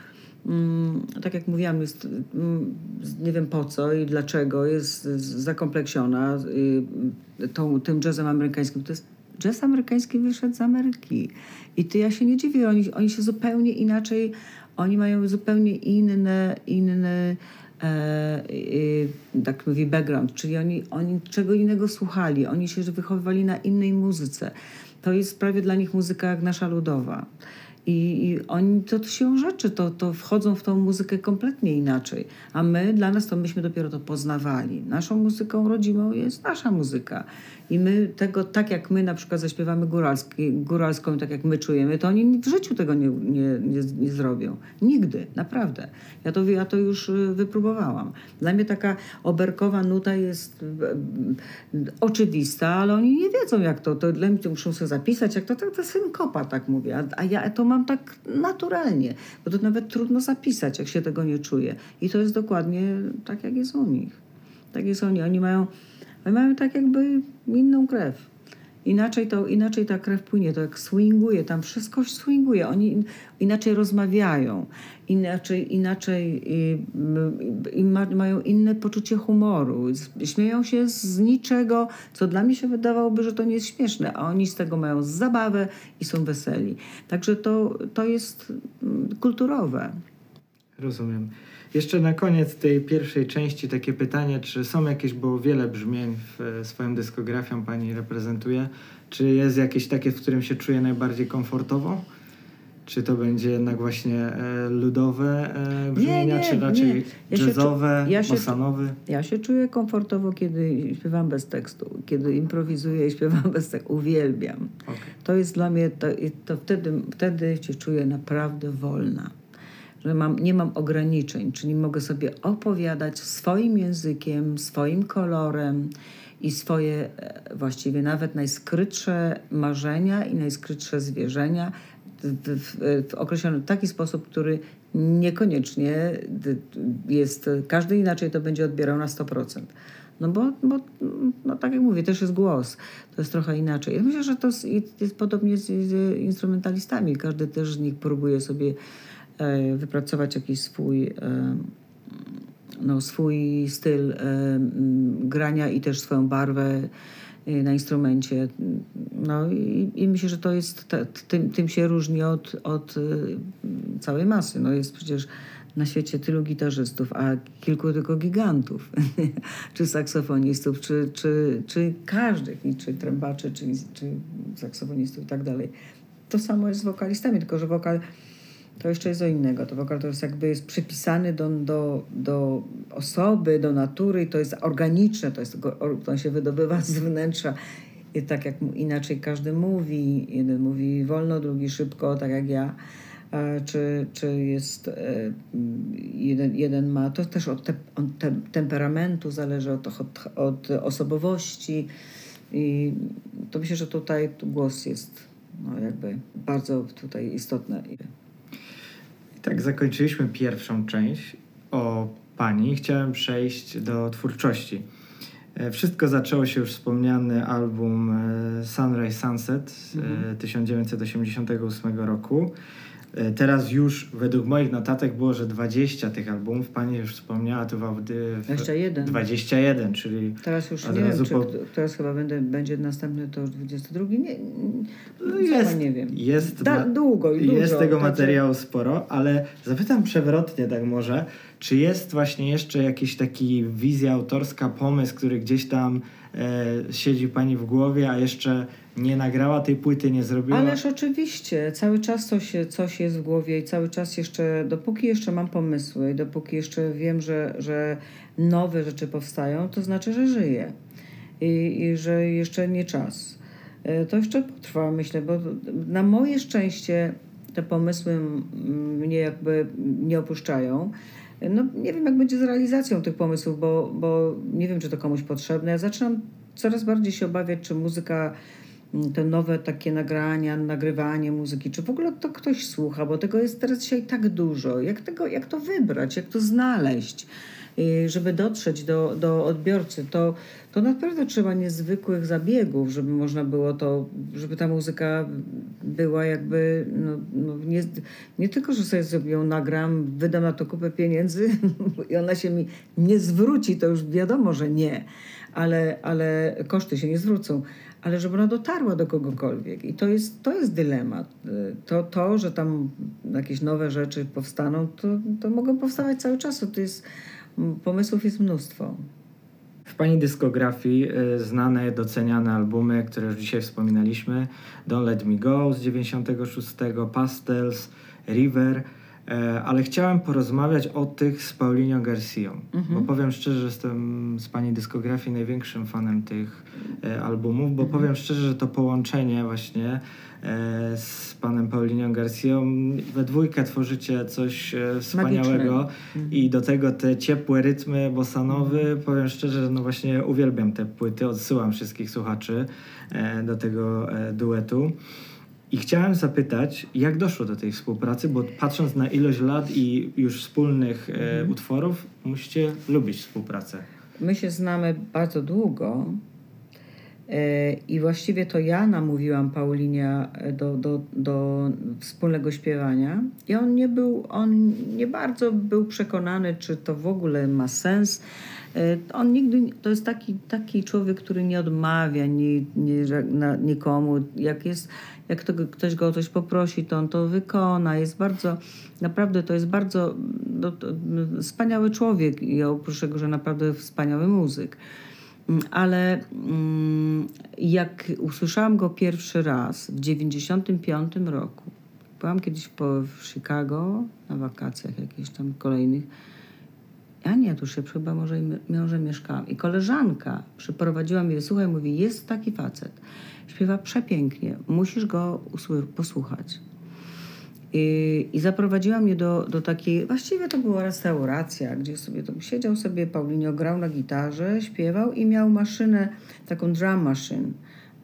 mm, tak jak mówiłam, jest, mm, nie wiem po co i dlaczego, jest zakompleksiona y, tą, tym jazzem amerykańskim. To jest jazz amerykański wyszedł z Ameryki. I to ja się nie dziwię, oni, oni się zupełnie inaczej oni mają zupełnie inny, inny e, e, tak mówi background, czyli oni, oni czego innego słuchali, oni się wychowywali na innej muzyce. To jest prawie dla nich muzyka jak nasza ludowa. I, I, oni to, to się rzeczy, to, to wchodzą w tą muzykę kompletnie inaczej. A my, dla nas to myśmy dopiero to poznawali. Naszą muzyką rodzimą jest nasza muzyka. I my tego, tak jak my na przykład zaśpiewamy góralski, góralską, tak jak my czujemy, to oni w życiu tego nie, nie, nie, nie zrobią. Nigdy, naprawdę. Ja to, ja to już y, wypróbowałam. Dla mnie taka oberkowa nuta jest oczywista, ale oni nie wiedzą jak to. To dla mnie muszą sobie zapisać, jak to, to, to synkopa, tak mówię. A, ja to mam tak naturalnie, bo to nawet trudno zapisać, jak się tego nie czuje. I to jest dokładnie tak, jak jest u nich. Tak jest oni. Oni mają ale mają tak jakby inną krew. Inaczej, to, inaczej ta krew płynie, to jak swinguje, tam wszystko swinguje. Oni inaczej rozmawiają, inaczej, inaczej i, i ma, mają inne poczucie humoru. Śmieją się z niczego, co dla mnie się wydawałoby, że to nie jest śmieszne, a oni z tego mają zabawę i są weseli. Także to, to jest mm, kulturowe. Rozumiem. Jeszcze na koniec tej pierwszej części takie pytanie, czy są jakieś, bo wiele brzmień w e, swoją dyskografią pani reprezentuje, czy jest jakieś takie, w którym się czuje najbardziej komfortowo? Czy to będzie jednak właśnie e, ludowe e, brzmienia, nie, nie, czy raczej. Ja jazzowe, się, ja się, Ja się czuję komfortowo, kiedy śpiewam bez tekstu, kiedy improwizuję i śpiewam bez tekstu. Uwielbiam. Okay. To jest dla mnie, to, to wtedy, wtedy się czuję naprawdę wolna że mam, nie mam ograniczeń, czyli mogę sobie opowiadać swoim językiem, swoim kolorem i swoje e, właściwie nawet najskrytsze marzenia i najskrytsze zwierzenia w, w, w określony taki sposób, który niekoniecznie jest, każdy inaczej to będzie odbierał na 100%. No bo, bo no tak jak mówię, też jest głos. To jest trochę inaczej. Ja myślę, że to jest, jest podobnie z, z instrumentalistami. Każdy też z nich próbuje sobie wypracować jakiś swój, e, no, swój styl e, grania i też swoją barwę na instrumencie. No i, i myślę, że to jest, tym, tym się różni od, od całej masy. No jest przecież na świecie tylu gitarzystów, a kilku tylko gigantów, czy saksofonistów, czy, czy, czy każdych, czy trębaczy, czy, czy saksofonistów i tak dalej. To samo jest z wokalistami, tylko że wokal to jeszcze jest o innego. To wokal to jest jakby jest przypisany do, do, do osoby, do natury, to jest organiczne, to, jest, to się wydobywa z wnętrza. I tak jak inaczej każdy mówi, jeden mówi wolno, drugi szybko, tak jak ja. Czy, czy jest e, jeden, jeden ma, to też od, te, od te, temperamentu zależy, od, od, od osobowości. I to myślę, że tutaj głos jest no, jakby bardzo tutaj istotny. Tak, zakończyliśmy pierwszą część o pani. Chciałem przejść do twórczości. E, wszystko zaczęło się już wspomniany album e, Sunrise Sunset z mhm. 1988 roku. E, teraz już według moich notatek było, że 20 tych albumów. Pani już wspomniała tu w audy... 21. 21, czyli... Teraz już nie wiem, po... czy teraz chyba będę, będzie następny to już 22. Nie, nie, no jest, nie wiem. Jest, da, długo i Jest tego znaczy- materiału sporo, ale zapytam przewrotnie tak może, czy jest właśnie jeszcze jakiś taki wizja autorska, pomysł, który gdzieś tam e, siedzi Pani w głowie, a jeszcze nie nagrała tej płyty, nie zrobiła. Ależ oczywiście, cały czas coś, coś jest w głowie i cały czas jeszcze, dopóki jeszcze mam pomysły, dopóki jeszcze wiem, że, że nowe rzeczy powstają, to znaczy, że żyję i, i że jeszcze nie czas. E, to jeszcze potrwa, myślę, bo na moje szczęście te pomysły mnie jakby nie opuszczają. No, nie wiem, jak będzie z realizacją tych pomysłów, bo, bo nie wiem, czy to komuś potrzebne. Ja zaczynam coraz bardziej się obawiać, czy muzyka te nowe takie nagrania, nagrywanie muzyki, czy w ogóle to ktoś słucha, bo tego jest teraz dzisiaj tak dużo. Jak, tego, jak to wybrać, jak to znaleźć? żeby dotrzeć do, do odbiorcy, to, to naprawdę trzeba niezwykłych zabiegów, żeby można było to, żeby ta muzyka była jakby, no, no nie, nie tylko, że sobie zrobię nagram, wydam na to kupę pieniędzy i ona się mi nie zwróci, to już wiadomo, że nie, ale, ale koszty się nie zwrócą ale żeby ona dotarła do kogokolwiek. I to jest, to jest dylemat. To, to, że tam jakieś nowe rzeczy powstaną, to, to mogą powstawać cały czas. To jest pomysłów jest mnóstwo. W Pani dyskografii y, znane, doceniane albumy, które już dzisiaj wspominaliśmy. Don't Let Me Go z 96, Pastels, River, ale chciałem porozmawiać o tych z Paulinho Garcia, mhm. bo powiem szczerze, że jestem z Pani dyskografii największym fanem tych e, albumów, bo mhm. powiem szczerze, że to połączenie właśnie E, z panem Paulinią Garcją. We dwójkę tworzycie coś e, wspaniałego i do tego te ciepłe rytmy bosanowy. Mm. Powiem szczerze, no właśnie uwielbiam te płyty, odsyłam wszystkich słuchaczy e, do tego duetu. I chciałem zapytać, jak doszło do tej współpracy, bo patrząc na ilość lat i już wspólnych mm. utworów, musicie lubić współpracę. My się znamy bardzo długo. I właściwie to ja namówiłam Paulinia do, do, do wspólnego śpiewania. I on nie był, on nie bardzo był przekonany, czy to w ogóle ma sens. E, on nigdy, to jest taki, taki człowiek, który nie odmawia nie, nie, na, nikomu. Jak, jest, jak to, ktoś go o coś poprosi, to on to wykona. Jest bardzo, naprawdę to jest bardzo no, to, wspaniały człowiek i oprócz tego, że naprawdę wspaniały muzyk. Mm, ale mm, jak usłyszałam go pierwszy raz w 95 roku, byłam kiedyś po, w Chicago na wakacjach jakichś tam kolejnych, ja nie, tu się chyba może, może mieszkałam. I koleżanka przyprowadziła mnie, słuchaj, mówi, jest taki facet, śpiewa przepięknie, musisz go posłuchać. I, I zaprowadziła mnie do, do takiej, właściwie to była restauracja, gdzie sobie tam siedział sobie, Paulinio grał na gitarze, śpiewał i miał maszynę, taką drum machine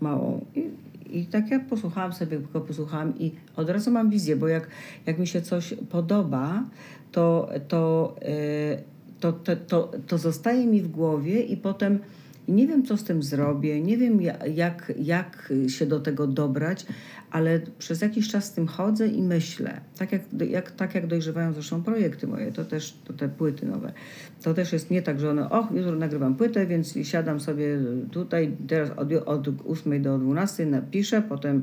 małą. I, i tak ja posłuchałam sobie, tylko posłuchałam i od razu mam wizję, bo jak, jak mi się coś podoba, to, to, yy, to, to, to, to zostaje mi w głowie i potem nie wiem, co z tym zrobię, nie wiem, jak, jak się do tego dobrać, ale przez jakiś czas z tym chodzę i myślę. Tak jak, jak, tak jak dojrzewają zresztą projekty moje, to też to te płyty nowe. To też jest nie tak, że one, och, jutro nagrywam płytę, więc siadam sobie tutaj, teraz od, od 8 do 12 napiszę, potem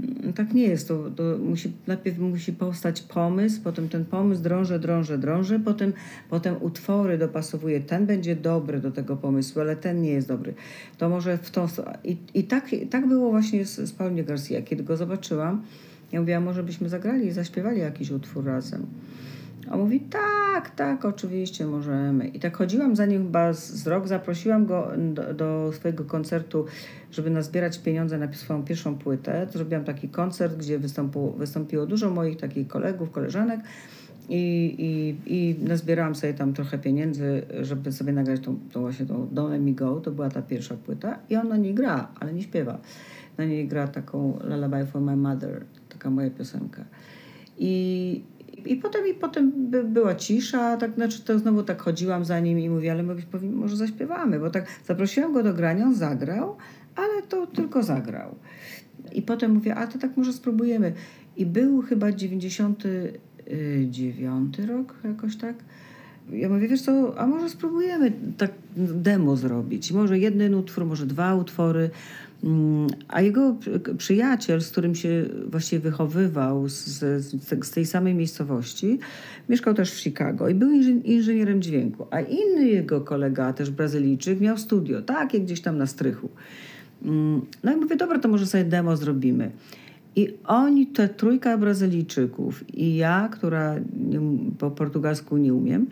mm, tak nie jest. To, to musi, najpierw musi powstać pomysł, potem ten pomysł drążę, drążę, drążę, potem, potem utwory dopasowuję. Ten będzie dobry do tego pomysłu, ale ten nie jest dobry. To może w tą I, i tak, tak było właśnie z, z Paulinie Garcia. Kiedy go zobaczyłam, ja mówiłam, może byśmy zagrali i zaśpiewali jakiś utwór razem. A mówi, tak, tak, oczywiście możemy. I tak chodziłam za nim chyba z, rok, zaprosiłam go do, do, swojego koncertu, żeby nazbierać pieniądze na swoją pierwszą płytę. Zrobiłam taki koncert, gdzie wystąpiło, wystąpiło dużo moich takich kolegów, koleżanek. I, i, I nazbierałam sobie tam trochę pieniędzy, żeby sobie nagrać tą, tą właśnie tą Don't Me Go. To była ta pierwsza płyta. I on na niej gra, ale nie śpiewa. Na niej gra taką Lullaby for My Mother, taka moja piosenka. I, i potem, i potem by, była cisza, tak, znaczy to znowu tak chodziłam za nim i mówię, ale my może zaśpiewamy, bo tak zaprosiłam go do grania, on zagrał, ale to tylko zagrał. I potem mówię, a to tak może spróbujemy. I był chyba 99 rok, jakoś tak. Ja mówię, wiesz co, a może spróbujemy tak demo zrobić. Może jeden utwór, może dwa utwory. Mm, a jego przyjaciel, z którym się właściwie wychowywał z, z, z tej samej miejscowości, mieszkał też w Chicago i był inżynierem dźwięku. A inny jego kolega, też Brazylijczyk, miał studio, takie gdzieś tam na strychu. Mm, no i mówię, dobra, to może sobie demo zrobimy. I oni, te trójka Brazylijczyków i ja, która nie, po portugalsku nie umiem,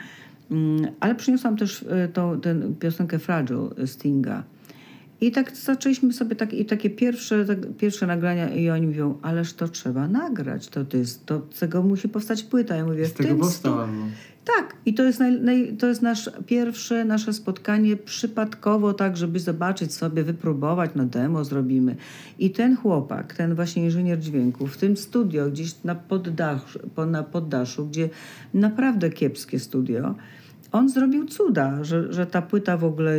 mm, ale przyniosłam też e, tą, tę piosenkę Fragile Stinga. I tak zaczęliśmy sobie tak, i takie pierwsze, tak, pierwsze nagrania i oni mówią, ależ to trzeba nagrać, to, to jest, to, z tego musi powstać płyta. Ja mówię, Z tego tym powstał stu- album. tak, i to jest, naj, naj, to jest nasz pierwsze nasze spotkanie przypadkowo, tak, żeby zobaczyć sobie, wypróbować, no demo zrobimy. I ten chłopak, ten właśnie inżynier dźwięku, w tym studio, gdzieś na poddaszu, po- na poddaszu gdzie naprawdę kiepskie studio, on zrobił cuda, że, że ta płyta w ogóle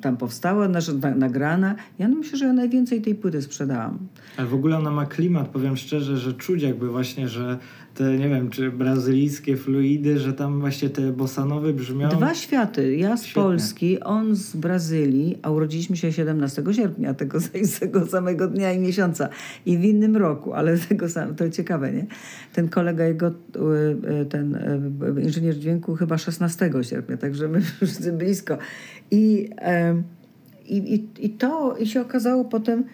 tam powstała, nasza, na, nagrana. Ja myślę, że ja najwięcej tej płyty sprzedałam. Ale w ogóle ona ma klimat, powiem szczerze, że czuć jakby właśnie, że te, nie wiem, czy brazylijskie fluidy, że tam właśnie te bossanowy brzmią. Dwa światy. Ja z Świetnie. Polski, on z Brazylii, a urodziliśmy się 17 sierpnia, tego, tego samego dnia i miesiąca. I w innym roku, ale tego sam, to ciekawe, nie? Ten kolega jego, y, y, ten y, inżynier dźwięku chyba 16 sierpnia, także my wszyscy blisko. I, i, i, i to i się okazało potem,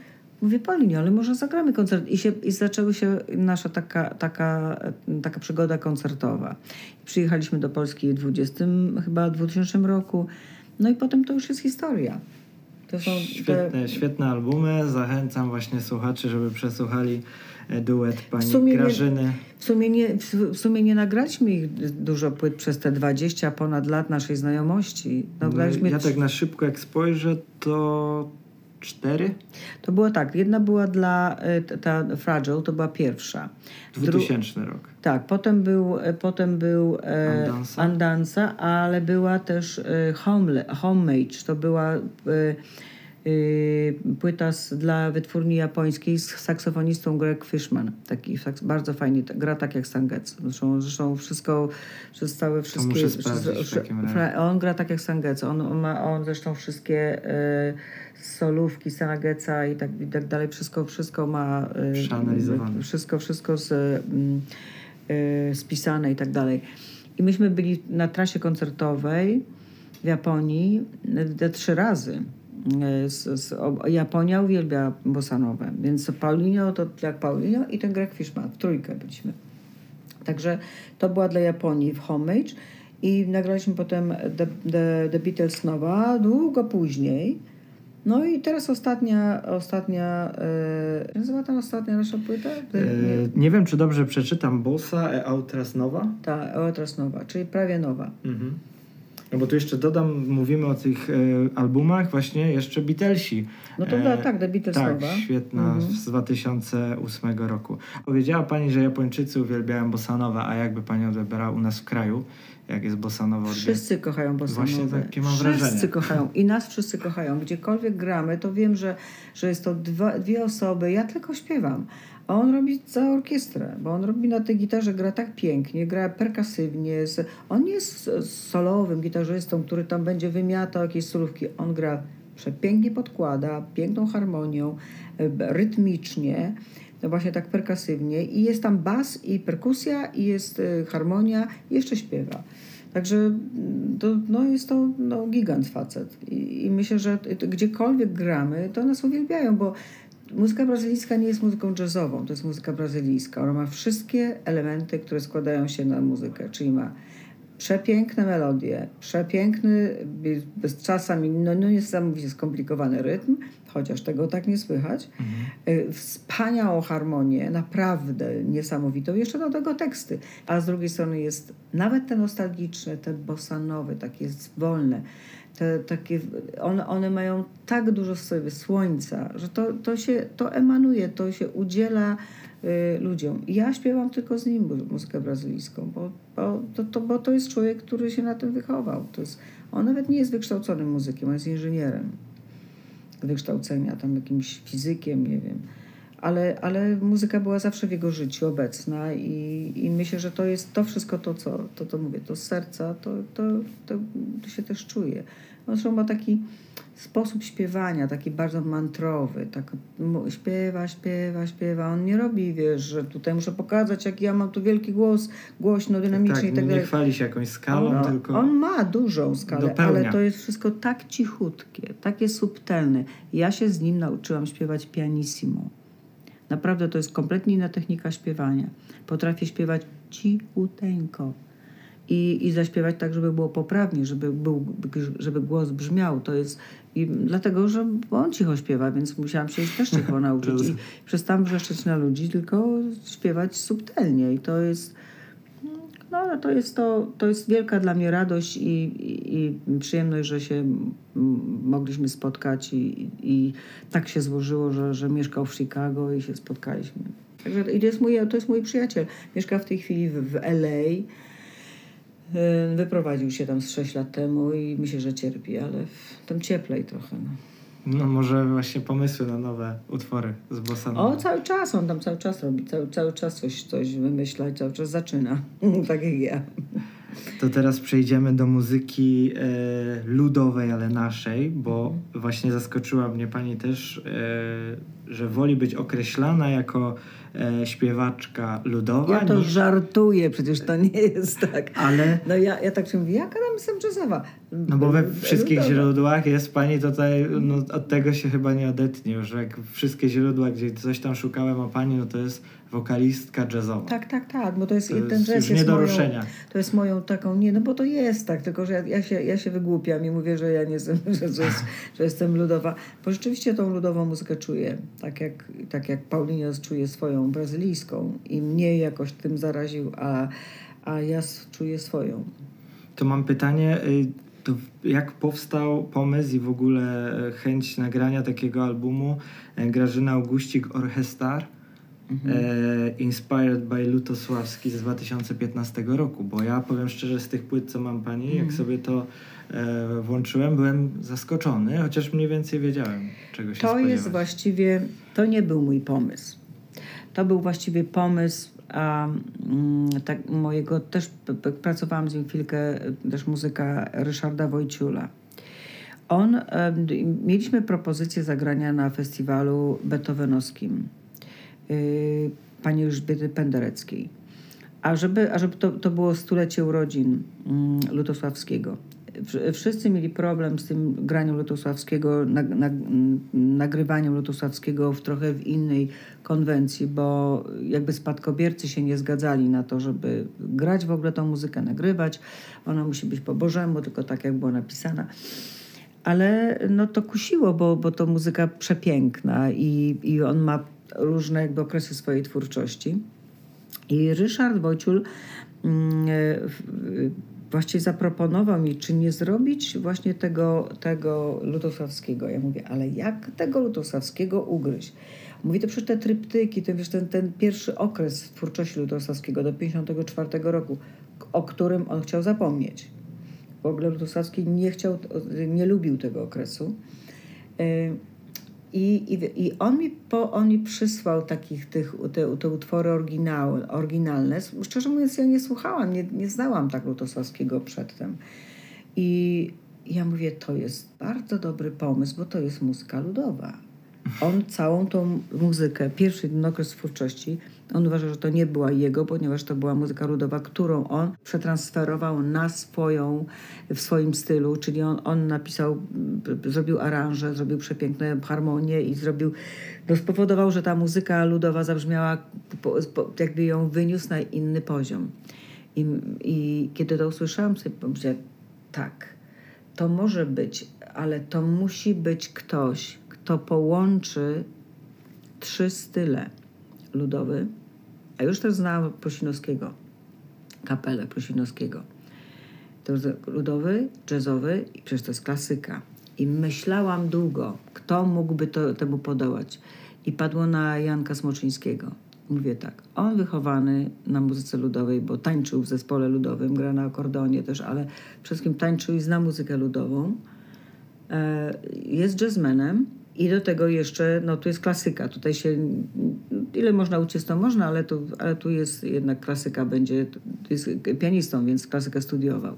mówię, Paulinie, ale może zagramy koncert. I, się, i zaczęła się nasza taka, taka, taka przygoda koncertowa. Przyjechaliśmy do Polski w 20, chyba 2000 roku. No i potem to już jest historia. To są te, Świetne, świetne albumy. Zachęcam właśnie słuchaczy, żeby przesłuchali e, duet pani sumie nie- Grażyny. w, sumie nie, w, w sumie nie nagraliśmy ich dużo płyt przez te 20 ponad lat naszej znajomości. No, Nagraliśmy ja tak na szybko jak spojrzę, to cztery? To było tak, jedna była dla, y, ta Fragile, to była pierwsza. Dru- 2000 rok. Tak, potem był, e, potem był e, Andansa. Andansa, ale była też e, Homele, Homage. To była e, płyta z, dla wytwórni japońskiej z saksofonistą Greg Fishman. Taki saks- bardzo fajnie, gra tak jak Sangetsu. Zresztą, zresztą wszystko, przez całe wszystkie... fra- on gra tak jak Sangetsu. On, on ma on zresztą wszystkie e, solówki Sanageca i tak, i tak dalej. Wszystko, wszystko ma... e, Przeanalizowane. Wszystko, wszystko z, mm, y, spisane i tak dalej. I myśmy byli na trasie koncertowej w Japonii y, trzy razy. Y, Z, z, Japonia uwielbia bossanowe, więc Paulinho to jak Paulinho i ten Greg Fishman. W trójkę byliśmy. Także to była dla Japonii w Homage i nagraliśmy potem The, The, The Beatles nowa długo później. No i teraz ostatnia, ostatnia, jak nazywa ta ostatnia nasza płyta? E, nie wiem, czy dobrze przeczytam Bossa e Outras Nowa. Ta, o, teraz nowa, czyli prawie nowa. Mhm. No bo tu jeszcze dodam, mówimy o tych e, albumach, właśnie jeszcze Beatlesi. No to była tak, The Beatles tak, nowa. świetna, Mhm. z 2008 roku. Powiedziała Pani, że Japończycy uwielbiają bossanowa, a jakby Pani odebrała u nas w kraju, jak jest bossanowa odbiór? Wszyscy kochają bossanowe. Właśnie takie mam wszyscy wrażenie. kochają i nas wszyscy kochają. Gdziekolwiek gramy, to wiem, że, że jest to dwa, dwie osoby. Ja tylko śpiewam. A on robi całą orkiestrę, bo on robi na tej gitarze, gra tak pięknie, gra perkasywnie. Z, on nie jest solowym gitarzystą, który tam będzie wymiatał jakieś solówki. On gra przepięknie podkłada, piękną harmonią, e, rytmicznie, no właśnie tak perkasywnie. I jest tam bas i perkusja, i jest e, harmonia, i jeszcze śpiewa. Także to, no jest to no, gigant facet. I, I myślę, że gdziekolwiek gramy, to nas uwielbiają, bo muzyka brazylijska nie jest muzyką jazzową, to jest muzyka brazylijska. Ona ma wszystkie elementy, które składają się na muzykę, czyli ma przepiękne melodie, przepiękny, czasami no, no niesamowicie skomplikowany rytm, chociaż tego tak nie słychać. Y, Wspaniałą harmonię, naprawdę niesamowitą. Jeszcze do tego teksty. A z drugiej strony jest nawet te nostalgiczne, te bossanowe, takie wolne. Te, takie, one, one mają tak dużo w sobie słońca, że to, to się to emanuje, to się udziela y, ludziom. Ja śpiewam tylko z nim mu- muzykę brazylijską, bo, bo, to, to, bo to jest człowiek, który się na tym wychował. To jest, on nawet nie jest wykształconym muzykiem, on jest inżynierem wykształcenia, tam jakimś fizykiem, nie wiem. Ale, ale muzyka była zawsze w jego życiu obecna i, i myślę, że to jest to wszystko to, co to, to mówię, to z serca, to, to, to, to się też czuje. On zresztą ma taki sposób śpiewania, taki bardzo mantrowy, tak śpiewa, śpiewa, śpiewa. On nie robi, wiesz, że tutaj muszę pokazać, jak ja mam tu wielki głos, głośno, dynamicznie tak, i tak nie dalej. chwali się jakąś skalą, on, tylko... on ma dużą skalę, dopełnia. ale to jest wszystko tak cichutkie, takie subtelne. Ja się z nim nauczyłam śpiewać pianissimo. Naprawdę to jest kompletnie inna technika śpiewania. Potrafię śpiewać cichuteńko i, i zaśpiewać tak, żeby było poprawnie, żeby, był, żeby głos brzmiał. To jest I dlatego, że on cicho śpiewa, więc musiałam się też cicho nauczyć. I przestałam wrzeszczeć na ludzi, tylko śpiewać subtelnie. I to jest no ale to jest, to, to jest wielka dla mnie radość i, i, i przyjemność, że się mogliśmy spotkać i, i tak się złożyło, że, że mieszkał w Chicago i się spotkaliśmy. Także to jest mój, to jest mój przyjaciel. Mieszka w tej chwili w, w LA. Wyprowadził się tam z 6 lat temu i myślę, że cierpi, ale tam cieplej trochę. No. No może właśnie pomysły na nowe utwory z bossa O, cały czas, on tam cały czas robi, cały, cały czas coś, coś wymyśla i cały czas zaczyna, tak jak ja. To teraz przejdziemy do muzyki e, ludowej, ale naszej, bo mhm. właśnie zaskoczyła mnie pani też, e, że woli być określana jako e, śpiewaczka ludowa. Ja to niż... żartuję, przecież to nie jest tak. Ale... No ja, ja tak się mówię, jaka tam jestem jazzowa? No bo we wszystkich ludowa. źródłach jest pani tutaj, no od tego się chyba nie odetnie, że jak wszystkie źródła, gdzie coś tam szukałem o pani, no to jest wokalistka jazzowa. Tak, tak, tak, bo to jest, to ten jazz jest, nie do moją, ruszenia. To jest moją taką, nie, no bo to jest tak, tylko że ja, ja, się, ja się wygłupiam i mówię, że ja nie jestem, że, że, że jestem ludowa, bo rzeczywiście tą ludową muzykę czuję, tak jak, tak jak Paulinho czuje swoją brazylijską i mnie jakoś tym zaraził, a, a ja czuję swoją. To mam pytanie, y, to jak powstał pomysł i w ogóle e, chęć nagrania takiego albumu e, Grażyna Augustik Orchestar? Mhm. E, Inspired by Lutosławski z 2015 roku, bo ja powiem szczerze, z tych płyt, co mam pani, mhm. jak sobie to e, włączyłem, byłem zaskoczony, chociaż mniej więcej wiedziałem, czego się To spodziewać. jest właściwie, to nie był mój pomysł. To był właściwie pomysł a, mm, tak, mojego, też pracowałam z nim chwilkę, też muzyka Ryszarda Wojciula. On, e, mieliśmy propozycję zagrania na festiwalu beethovenowskim Y, pani Elżbiety Pendereckiej. A żeby, a żeby to, to było stulecie urodzin mm, Lutosławskiego. Wszyscy mieli problem z tym graniem Lutosławskiego, nag, nag, nagrywaniem Lutosławskiego w trochę w innej konwencji, bo jakby spadkobiercy się nie zgadzali na to, żeby grać w ogóle tą muzykę, nagrywać. Ona musi być po Bożemu, tylko tak jak była napisana ale no to kusiło, bo, bo to muzyka przepiękna i, i on ma różne jakby okresy swojej twórczości. I Ryszard Wojciul mm, e, właściwie zaproponował mi, czy nie zrobić właśnie tego, tego lutosławskiego. Ja mówię, ale jak tego lutosławskiego ugryźć? Mówi, to przecież te tryptyki, ten, wiesz, ten, ten pierwszy okres twórczości lutosławskiego do 1954 roku, o którym on chciał zapomnieć. W ogóle Lutosławski nie chciał, nie lubił tego okresu. E, i, i, I on mi, po, on mi przysłał takich tych, te, te utwory oryginał, oryginalne. Szczerze mówiąc, ja nie słuchałam, nie, nie znałam tak Lutosławskiego przedtem. I ja mówię, to jest bardzo dobry pomysł, bo to jest muzyka ludowa. On całą tą muzykę, pierwszy okres twórczości, on uważa, że to nie była jego, ponieważ to była muzyka ludowa, którą on przetransferował na swoją, w swoim stylu, czyli on, on napisał, zrobił aranże, zrobił przepiękne harmonie i zrobił, no spowodował, że ta muzyka ludowa zabrzmiała, jakby ją wyniósł na inny poziom. I, i kiedy to usłyszałam, sobie pomyślałam, tak, to może być, ale to musi być ktoś, kto połączy trzy style ludowy, a już też znałam Prosinowskiego, kapelę Prosinowskiego. To ludowy, jazzowy i przecież to jest klasyka. I myślałam długo, kto mógłby to, temu podołać. I padło na Janka Smoczyńskiego. Mówię tak, on wychowany na muzyce ludowej, bo tańczył w zespole ludowym, gra na akordeonie też, ale przede wszystkim tańczył i zna muzykę ludową. E, jest jazzmenem, i do tego jeszcze, no tu jest klasyka. Tutaj się, ile można uciec, to można, ale tu, ale tu jest jednak klasyka, będzie, jest pianistą, więc klasykę studiował.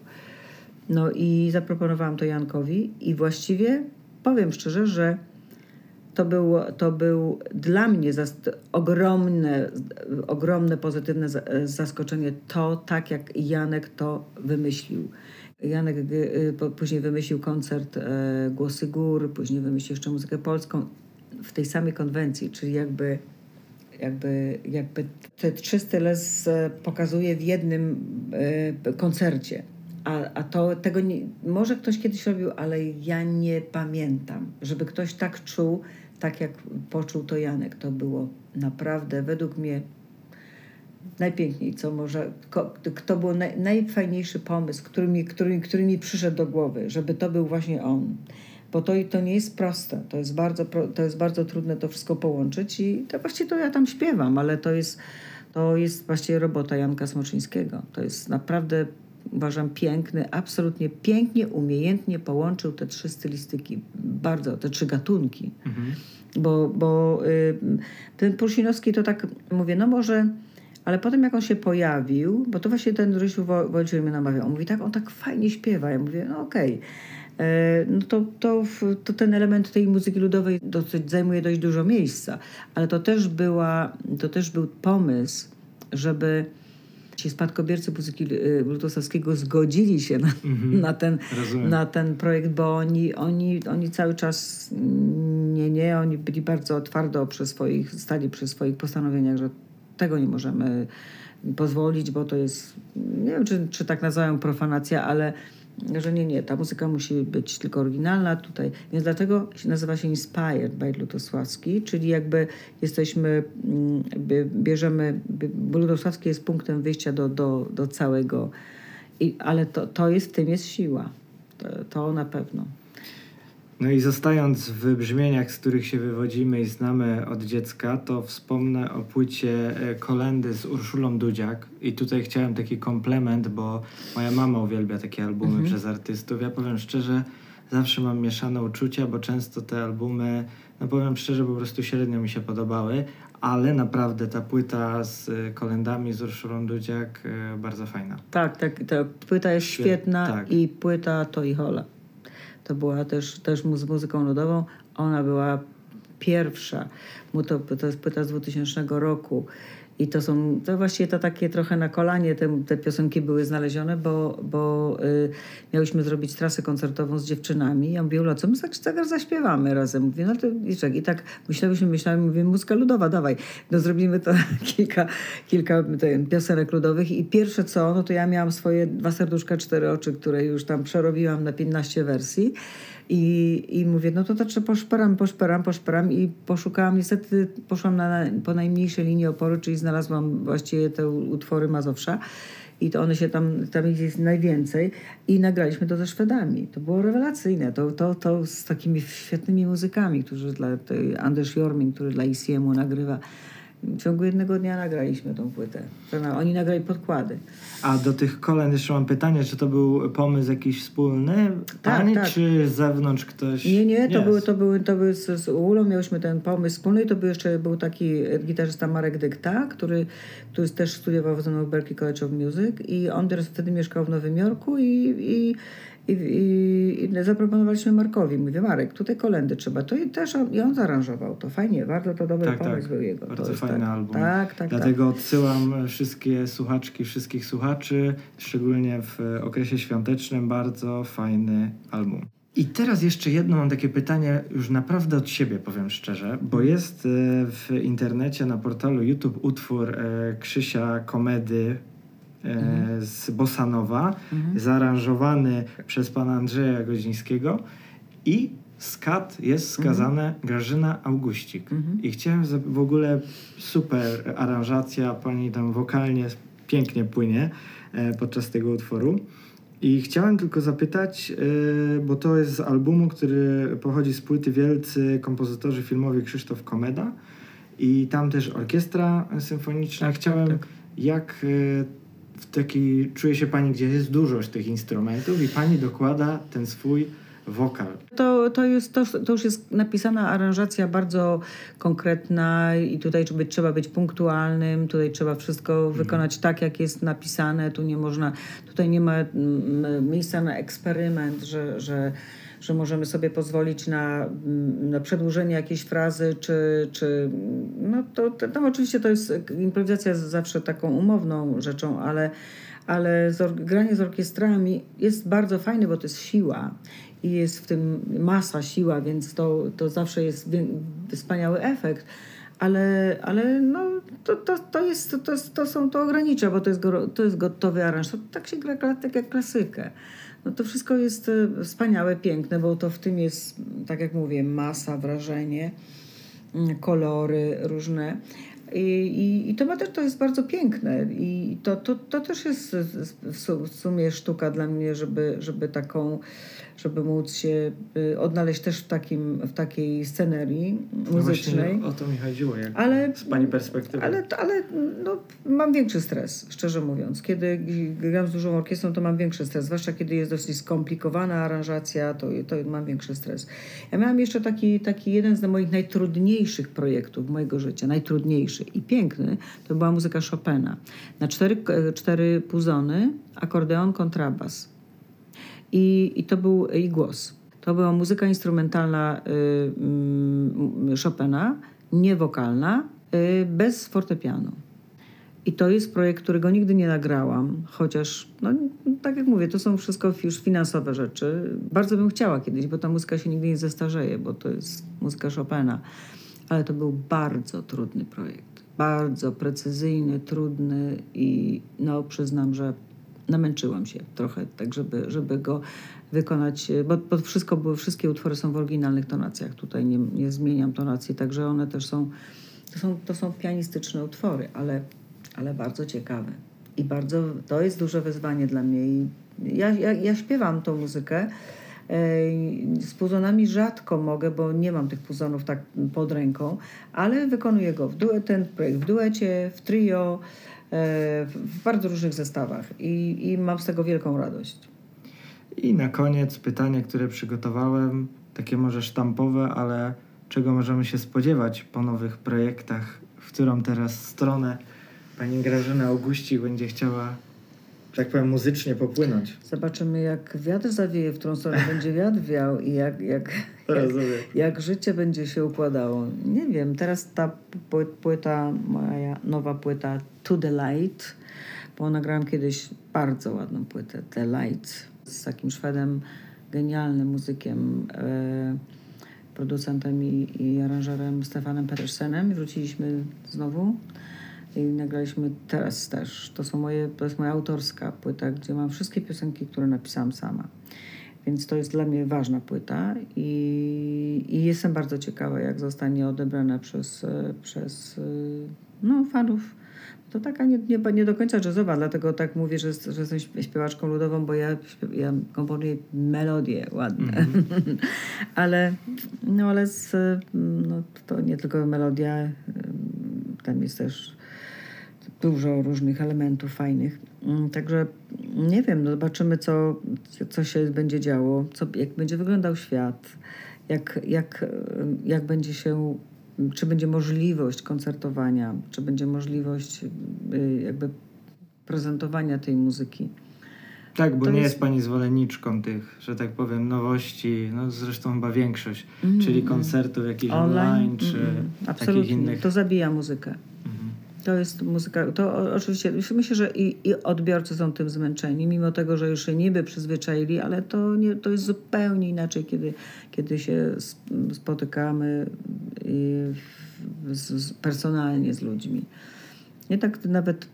No i zaproponowałam to Jankowi i właściwie powiem szczerze, że to był, to był dla mnie ogromne, ogromne pozytywne zaskoczenie to, tak jak Janek to wymyślił. Janek y, później wymyślił koncert e, Głosy Gór, później wymyślił jeszcze muzykę polską w tej samej konwencji, czyli jakby, jakby, jakby te trzy style pokazuje w jednym e, koncercie. A, a to tego nie, może ktoś kiedyś robił, ale ja nie pamiętam, żeby ktoś tak czuł, tak jak poczuł to Janek. To było naprawdę według mnie najpiękniej, co może, kto był naj, najfajniejszy pomysł, który mi, który, który mi przyszedł do głowy, żeby to był właśnie on. Bo to, to nie jest proste, to jest, bardzo, to jest bardzo trudne to wszystko połączyć i to właściwie to ja tam śpiewam, ale to jest, to jest właściwie robota Janka Smoczyńskiego. To jest naprawdę uważam piękny, absolutnie pięknie, umiejętnie połączył te trzy stylistyki, bardzo, te trzy gatunki. Mhm. Bo, bo y, ten Prusinowski to tak, mówię, no może ale potem jak on się pojawił, bo to właśnie ten Rysiu Wojciech mnie namawiał, on mówi tak, on tak fajnie śpiewa. Ja mówię, no okej. Okay. E, no to, to, to ten element tej muzyki ludowej dosyć zajmuje dość dużo miejsca, ale to też, była, to też był pomysł, żeby ci spadkobiercy muzyki bluetoothowskiego y, zgodzili się na, mm-hmm. na, ten, na ten projekt, bo oni, oni, oni cały czas nie, nie, oni byli bardzo twardo przy swoich, stali przy swoich postanowieniach, że tego nie możemy pozwolić, bo to jest, nie wiem czy, czy tak nazywają profanacja, ale że nie, nie, ta muzyka musi być tylko oryginalna tutaj. Więc dlatego nazywa się Inspired by Lutosławski, czyli jakby jesteśmy, mm, bierzemy, bo jest punktem wyjścia do, do, do całego, I, ale to, to jest, w tym jest siła. To, to na pewno. No i zostając w brzmieniach, z których się wywodzimy i znamy od dziecka, to wspomnę o płycie e, Kolendy z Urszulą Dudziak. I tutaj chciałem taki komplement, bo moja mama uwielbia takie albumy mhm. przez artystów. Ja powiem szczerze, zawsze mam mieszane uczucia, bo często te albumy, no powiem szczerze, po prostu średnio mi się podobały, ale naprawdę ta płyta z e, kolendami z Urszulą Dudziak e, bardzo fajna. Tak, tak, ta płyta jest świetna tak. i płyta to i hola to była też, też z muzyką ludową. Ona była pierwsza. To, to jest płyta z 2000 roku. I to są, to właściwie to takie trochę na kolanie te, te piosenki były znalezione, bo, bo y, miałyśmy zrobić trasę koncertową z dziewczynami. Ja mówię, Ula, co my zaraz zaśpiewamy razem? Mówię, no to i, czek, i tak myślałyśmy, myślałem, mówię, muzyka ludowa, dawaj. No zrobimy to kilka, kilka piosenek ludowych i pierwsze co, no to ja miałam swoje dwa serduszka, cztery oczy, które już tam przerobiłam na 15 wersji. I, I mówię, no to trzeba poszperam, poszperam, poszperam. I poszukałam, niestety poszłam na, po najmniejszej linii oporu, czyli znalazłam właściwie te utwory Mazowsza. I to one się tam, tam jest najwięcej. I nagraliśmy to ze Szwedami. To było rewelacyjne, to, to, to z takimi świetnymi muzykami, którzy dla Anders Jormin, który dla ICM-u nagrywa w ciągu jednego dnia nagraliśmy tą płytę. Oni nagrali podkłady. A do tych kolęd jeszcze mam pytanie, czy to był pomysł jakiś wspólny tak, pani, tak. czy z zewnątrz ktoś? Nie, nie, to były, to były, to były z, z Ulą miałyśmy ten pomysł wspólny i to był jeszcze był taki gitarzysta Marek Dykta, który, który też studiował w Berkeley College of Music i on teraz wtedy mieszkał w Nowym Jorku i, i i, i, I, zaproponowaliśmy Markowi. Mówię, Marek, tutaj kolendy trzeba. To i też on, i on zaaranżował to. Fajnie, bardzo to dobry tak, pomysł tak. był jego. Bardzo to fajny tak. album. Tak, tak, Dlatego tak. odsyłam wszystkie słuchaczki, wszystkich słuchaczy, szczególnie w okresie świątecznym, bardzo fajny album. I teraz jeszcze jedno mam takie pytanie, już naprawdę od siebie powiem szczerze, bo jest e, w internecie na portalu YouTube utwór e, Krzysia Komedy mhm. z Bosanowa, mhm. zaaranżowany przez pana Andrzeja Godzińskiego i skat jest skazane mhm. Grażyna Augustik. Mhm. I chciałem w ogóle super aranżacja, pani tam wokalnie pięknie płynie e, podczas tego utworu. I chciałem tylko zapytać, e, bo to jest z albumu, który pochodzi z płyty Wielcy Kompozytorzy Filmowi Krzysztof Komeda i tam też orkiestra symfoniczna. Tak, chciałem, tak, tak. jak w taki, czuje się pani, gdzie jest dużo tych instrumentów i pani dokłada ten swój wokal. To, to, jest, to, to już jest napisana aranżacja bardzo konkretna i tutaj być, trzeba być punktualnym, tutaj trzeba wszystko mhm. wykonać tak, jak jest napisane. Tu nie można, tutaj nie ma mm, miejsca na eksperyment, że, że że możemy sobie pozwolić na, mm, na przedłużenie jakiejś frazy, czy, czy no to, to, to oczywiście to jest improwizacja jest zawsze taką umowną rzeczą, ale, ale z, granie z orkiestrami jest bardzo fajne, bo to jest siła i jest w tym masa, siła, więc to, to zawsze jest wspaniały efekt ale, ale no, to, to, to, jest, to, to są to ogranicza, bo to jest, to jest gotowy aranż. To tak się gra tak jak klasykę. No to wszystko jest e, wspaniałe, piękne, bo to w tym jest, tak jak mówię, masa, wrażenie, mm, kolory różne. I, i, I, to ma też, to jest bardzo piękne i to, to, to też jest w sumie sztuka dla mnie, żeby, żeby taką żeby móc się y, odnaleźć też w, takim, w takiej scenerii no muzycznej. No o to mi chodziło, jak ale, z Pani perspektywy. Ale, ale no, mam większy stres, szczerze mówiąc. Kiedy gram z dużą orkiestrą, to mam większy stres, zwłaszcza kiedy jest dosyć skomplikowana aranżacja, to, to mam większy stres. Ja miałam jeszcze taki, taki jeden z moich najtrudniejszych projektów mojego życia, najtrudniejszy i piękny, to była muzyka Chopina. Na cztery, cztery puzony, akordeon, kontrabas i, i to był i głos. To była muzyka instrumentalna y, y, Chopina, niewokalna, y, bez fortepianu. I to jest projekt, którego nigdy nie nagrałam, chociaż, no, tak jak mówię, to są wszystko już finansowe rzeczy. Bardzo bym chciała kiedyś, bo ta muzyka się nigdy nie zestarzeje, bo to jest muzyka Chopina. Ale to był bardzo trudny projekt. Bardzo precyzyjny, trudny i no, przyznam, że namęczyłam się trochę, tak żeby, żeby go wykonać, bo, bo wszystko wszystkie utwory są w oryginalnych tonacjach. Tutaj nie, nie zmieniam tonacji, także one też są, to są, to są pianistyczne utwory, ale, ale bardzo ciekawe. I bardzo, to jest duże wyzwanie dla mnie. I ja, ja, ja śpiewam tą muzykę. Z puzonami rzadko mogę, bo nie mam tych puzonów tak pod ręką, ale wykonuję go w duet, ten projekt w duecie, w trio, E, w bardzo różnych zestawach i, i mam z tego wielką radość. I na koniec pytanie, które przygotowałem, takie może sztampowe, ale czego możemy się spodziewać po nowych projektach, w którą teraz stronę pani Grażyna Auguści będzie chciała, tak powiem, muzycznie popłynąć. Zobaczymy, jak wiatr zawieje, w którą stronę będzie wiatr wiał i jak, jak, jak, jak, życie będzie się układało. Nie wiem, teraz ta płyta, moja nowa płyta To The Light, bo nagrałam kiedyś bardzo ładną płytę, The Light, z takim Szwedem, genialnym muzykiem, e, producentem i, i aranżerem Stefanem Petersenem. Wróciliśmy znowu i nagraliśmy teraz też. To, są moje, to jest moja autorska płyta, gdzie mam wszystkie piosenki, które napisałam sama. Więc to jest dla mnie ważna płyta i, i jestem bardzo ciekawa, jak zostanie odebrana przez, e, przez e, no, fanów. To taka nie, nie, nie do końca jazzowa, dlatego tak mówię, że, że jestem śpiewaczką ludową, bo ja, ja komponuję melodie ładne. Mm -hmm. ale no, ale z, no, to nie tylko melodia, tam jest też dużo różnych elementów fajnych. Mm, także nie wiem, no zobaczymy, co, co się będzie działo, co, jak będzie wyglądał świat, jak, jak, jak będzie się, czy będzie możliwość koncertowania, czy będzie możliwość y, jakby prezentowania tej muzyki. Tak, bo to nie jest... jest pani zwolenniczką tych, że tak powiem, nowości, no zresztą chyba większość, mm, czyli koncertów jakichś online, online czy mm, takich innych. To zabija muzykę. To jest muzyka, to oczywiście, myślę, że i, i odbiorcy są tym zmęczeni, mimo tego, że już się niby przyzwyczaili, ale to, nie, to jest zupełnie inaczej, kiedy, kiedy się spotykamy z, z, personalnie z ludźmi. Nie tak nawet,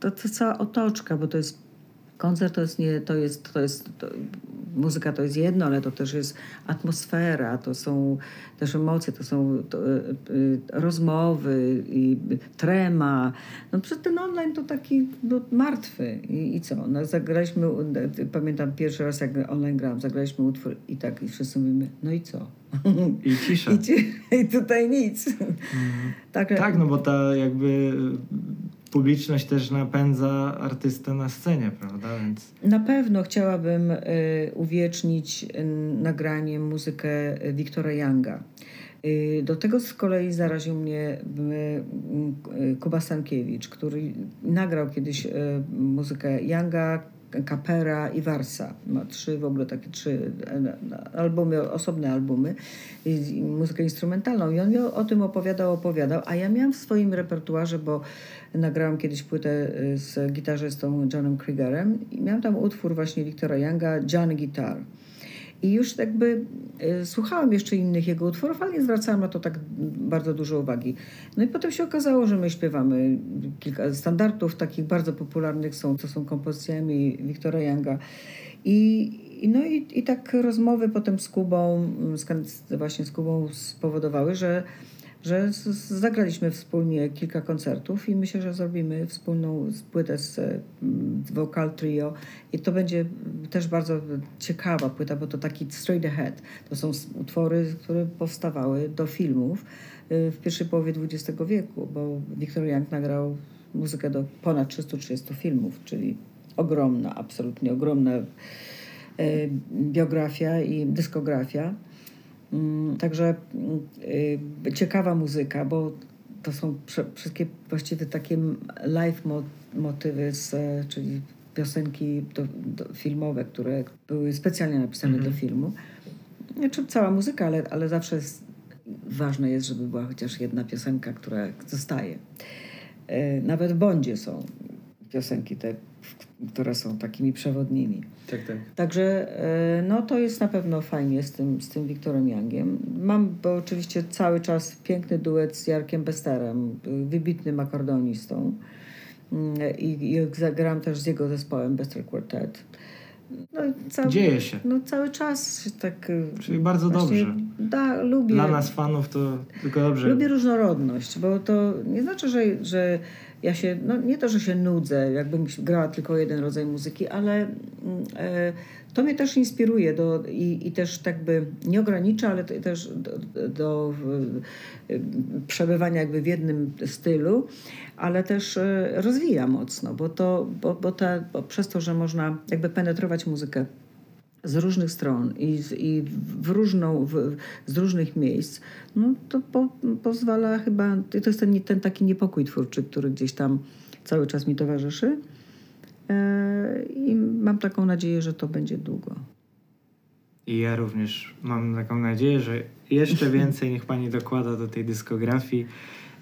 to cała otoczka, bo to jest koncert to jest nie, to jest, to jest to, muzyka to jest jedno, ale to też jest atmosfera, to są też emocje, to są to, y, y, rozmowy i trema. No przed ten online to taki no, martwy. I, I, co? No, zagraliśmy, pamiętam pierwszy raz jak online grałam, zagraliśmy utwór i tak i wszyscy mówimy, no i co? I cisza. I, ci, i tutaj nic. Mhm. Tak, tak, no bo ta jakby publiczność też napędza artystę na scenie, prawda? Więc... Na pewno chciałabym y, uwiecznić y, nagraniem muzykę Wiktora Younga. Y, do tego z kolei zaraził mnie y, Kuba Stankiewicz, który nagrał kiedyś y, muzykę Younga, Capera i Warsa. Ma trzy w ogóle takie trzy e, albumy, osobne albumy, muzykę instrumentalną. I on miał, o tym opowiadał, opowiadał, a ja miałam w swoim repertuarze, bo nagrałam kiedyś płytę y, z gitarzystą Johnem Kriegerem i miałam tam utwór właśnie Wiktora Younga, John Guitar. I już jakby y, słuchałam jeszcze innych jego utworów, ale nie zwracałam na to tak bardzo dużo uwagi. No i potem się okazało, że my śpiewamy kilka standardów takich bardzo popularnych są, to są kompozycjami Wiktora Younga. I, no i, i tak rozmowy potem z Kubą, z, właśnie z Kubą spowodowały, że że zagraliśmy wspólnie kilka koncertów i myślę, że zrobimy wspólną płytę z mm, Vocal Trio i to będzie też bardzo ciekawa płyta, bo to taki straight ahead. To są utwory, które powstawały do filmów y, w pierwszej połowie XX wieku, bo Victor Young nagrał muzykę do ponad 330 filmów, czyli ogromna, absolutnie ogromna y, biografia i dyskografia. Mm, także y, ciekawa muzyka, bo to są wszystkie właściwie takie live motywy, z, czyli piosenki do, do filmowe, które były specjalnie napisane do mhm. filmu. Znaczy cała muzyka, ale, ale zawsze jest, ważne jest, żeby była chociaż jedna piosenka, która zostaje. Y, nawet w Bondzie są piosenki te, które są takimi przewodnimi. Tak, tak. Także e, no, to jest na pewno fajnie z tym, z tym Wiktorem Youngiem. Mam bo oczywiście cały czas piękny duet z Jarkiem Besterem, wybitnym akordonistą. Mm, I, i zagram też z jego zespołem Bester Quartet. No, cały, Dzieje się. No cały czas tak... E, Czyli bardzo dobrze. Da, lubię. Dla nas fanów to tylko dobrze. Lubię różnorodność, bo to nie znaczy, że, że ja się, no nie to, że się nudzę, jakbym grała tylko jeden rodzaj muzyki, ale mm, e, to mnie też inspiruje do, i, i też tak by nie ogranicza, ale też do, do przebywania jakby w jednym stylu, ale też e, rozwija mocno, bo to, bo, bo, ta, bo przez to, że można jakby penetrować muzykę z różnych stron i, z, i w różną, w, z różnych miejsc, no to po, pozwala chyba, to jest ten, ten taki niepokój twórczy, który gdzieś tam cały czas mi towarzyszy. E, I mam taką nadzieję, że to będzie długo. I ja również mam taką nadzieję, że jeszcze więcej niech pani dokłada do tej dyskografii.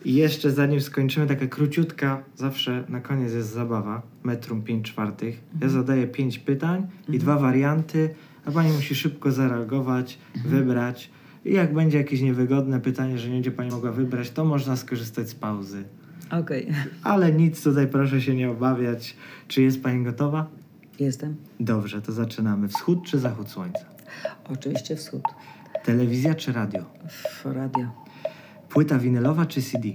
I jeszcze zanim skończymy, taka króciutka, zawsze na koniec jest zabawa, metrum 5 czwartych. Ja mhm. zadaję 5 pytań i mhm. dwa warianty, a pani musi szybko zareagować, mhm. wybrać. I jak będzie jakieś niewygodne pytanie, że nie będzie pani mogła wybrać, to można skorzystać z pauzy. Okej. Okay. Ale nic tutaj proszę się nie obawiać. Czy jest pani gotowa? Jestem. Dobrze, to zaczynamy. Wschód czy zachód słońca? Oczywiście wschód. Telewizja czy radio? Radio. Płyta winylowa czy CD?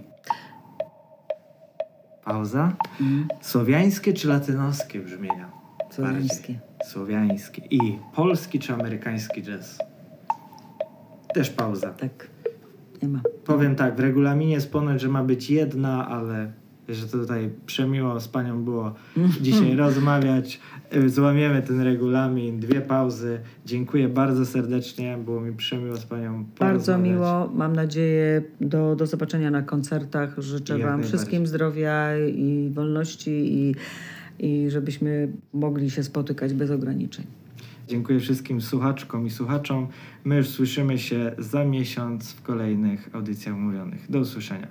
Pauza. Mm. Słowiańskie czy latynoskie brzmienia? Słowiańskie. Słowiańskie. I polski czy amerykański jazz? Też pauza. Tak. Nie ma. Powiem tak, w regulaminie jest ponoć, że ma być jedna, ale że tutaj przemiło z panią było dzisiaj rozmawiać. Złamiemy ten regulamin, dwie pauzy. Dziękuję bardzo serdecznie, było mi przemiło z panią Bardzo miło, mam nadzieję do, do zobaczenia na koncertach. Życzę wam wszystkim zdrowia i wolności i, i żebyśmy mogli się spotykać bez ograniczeń. Dziękuję wszystkim słuchaczkom i słuchaczom. My już słyszymy się za miesiąc w kolejnych audycjach mówionych. Do usłyszenia.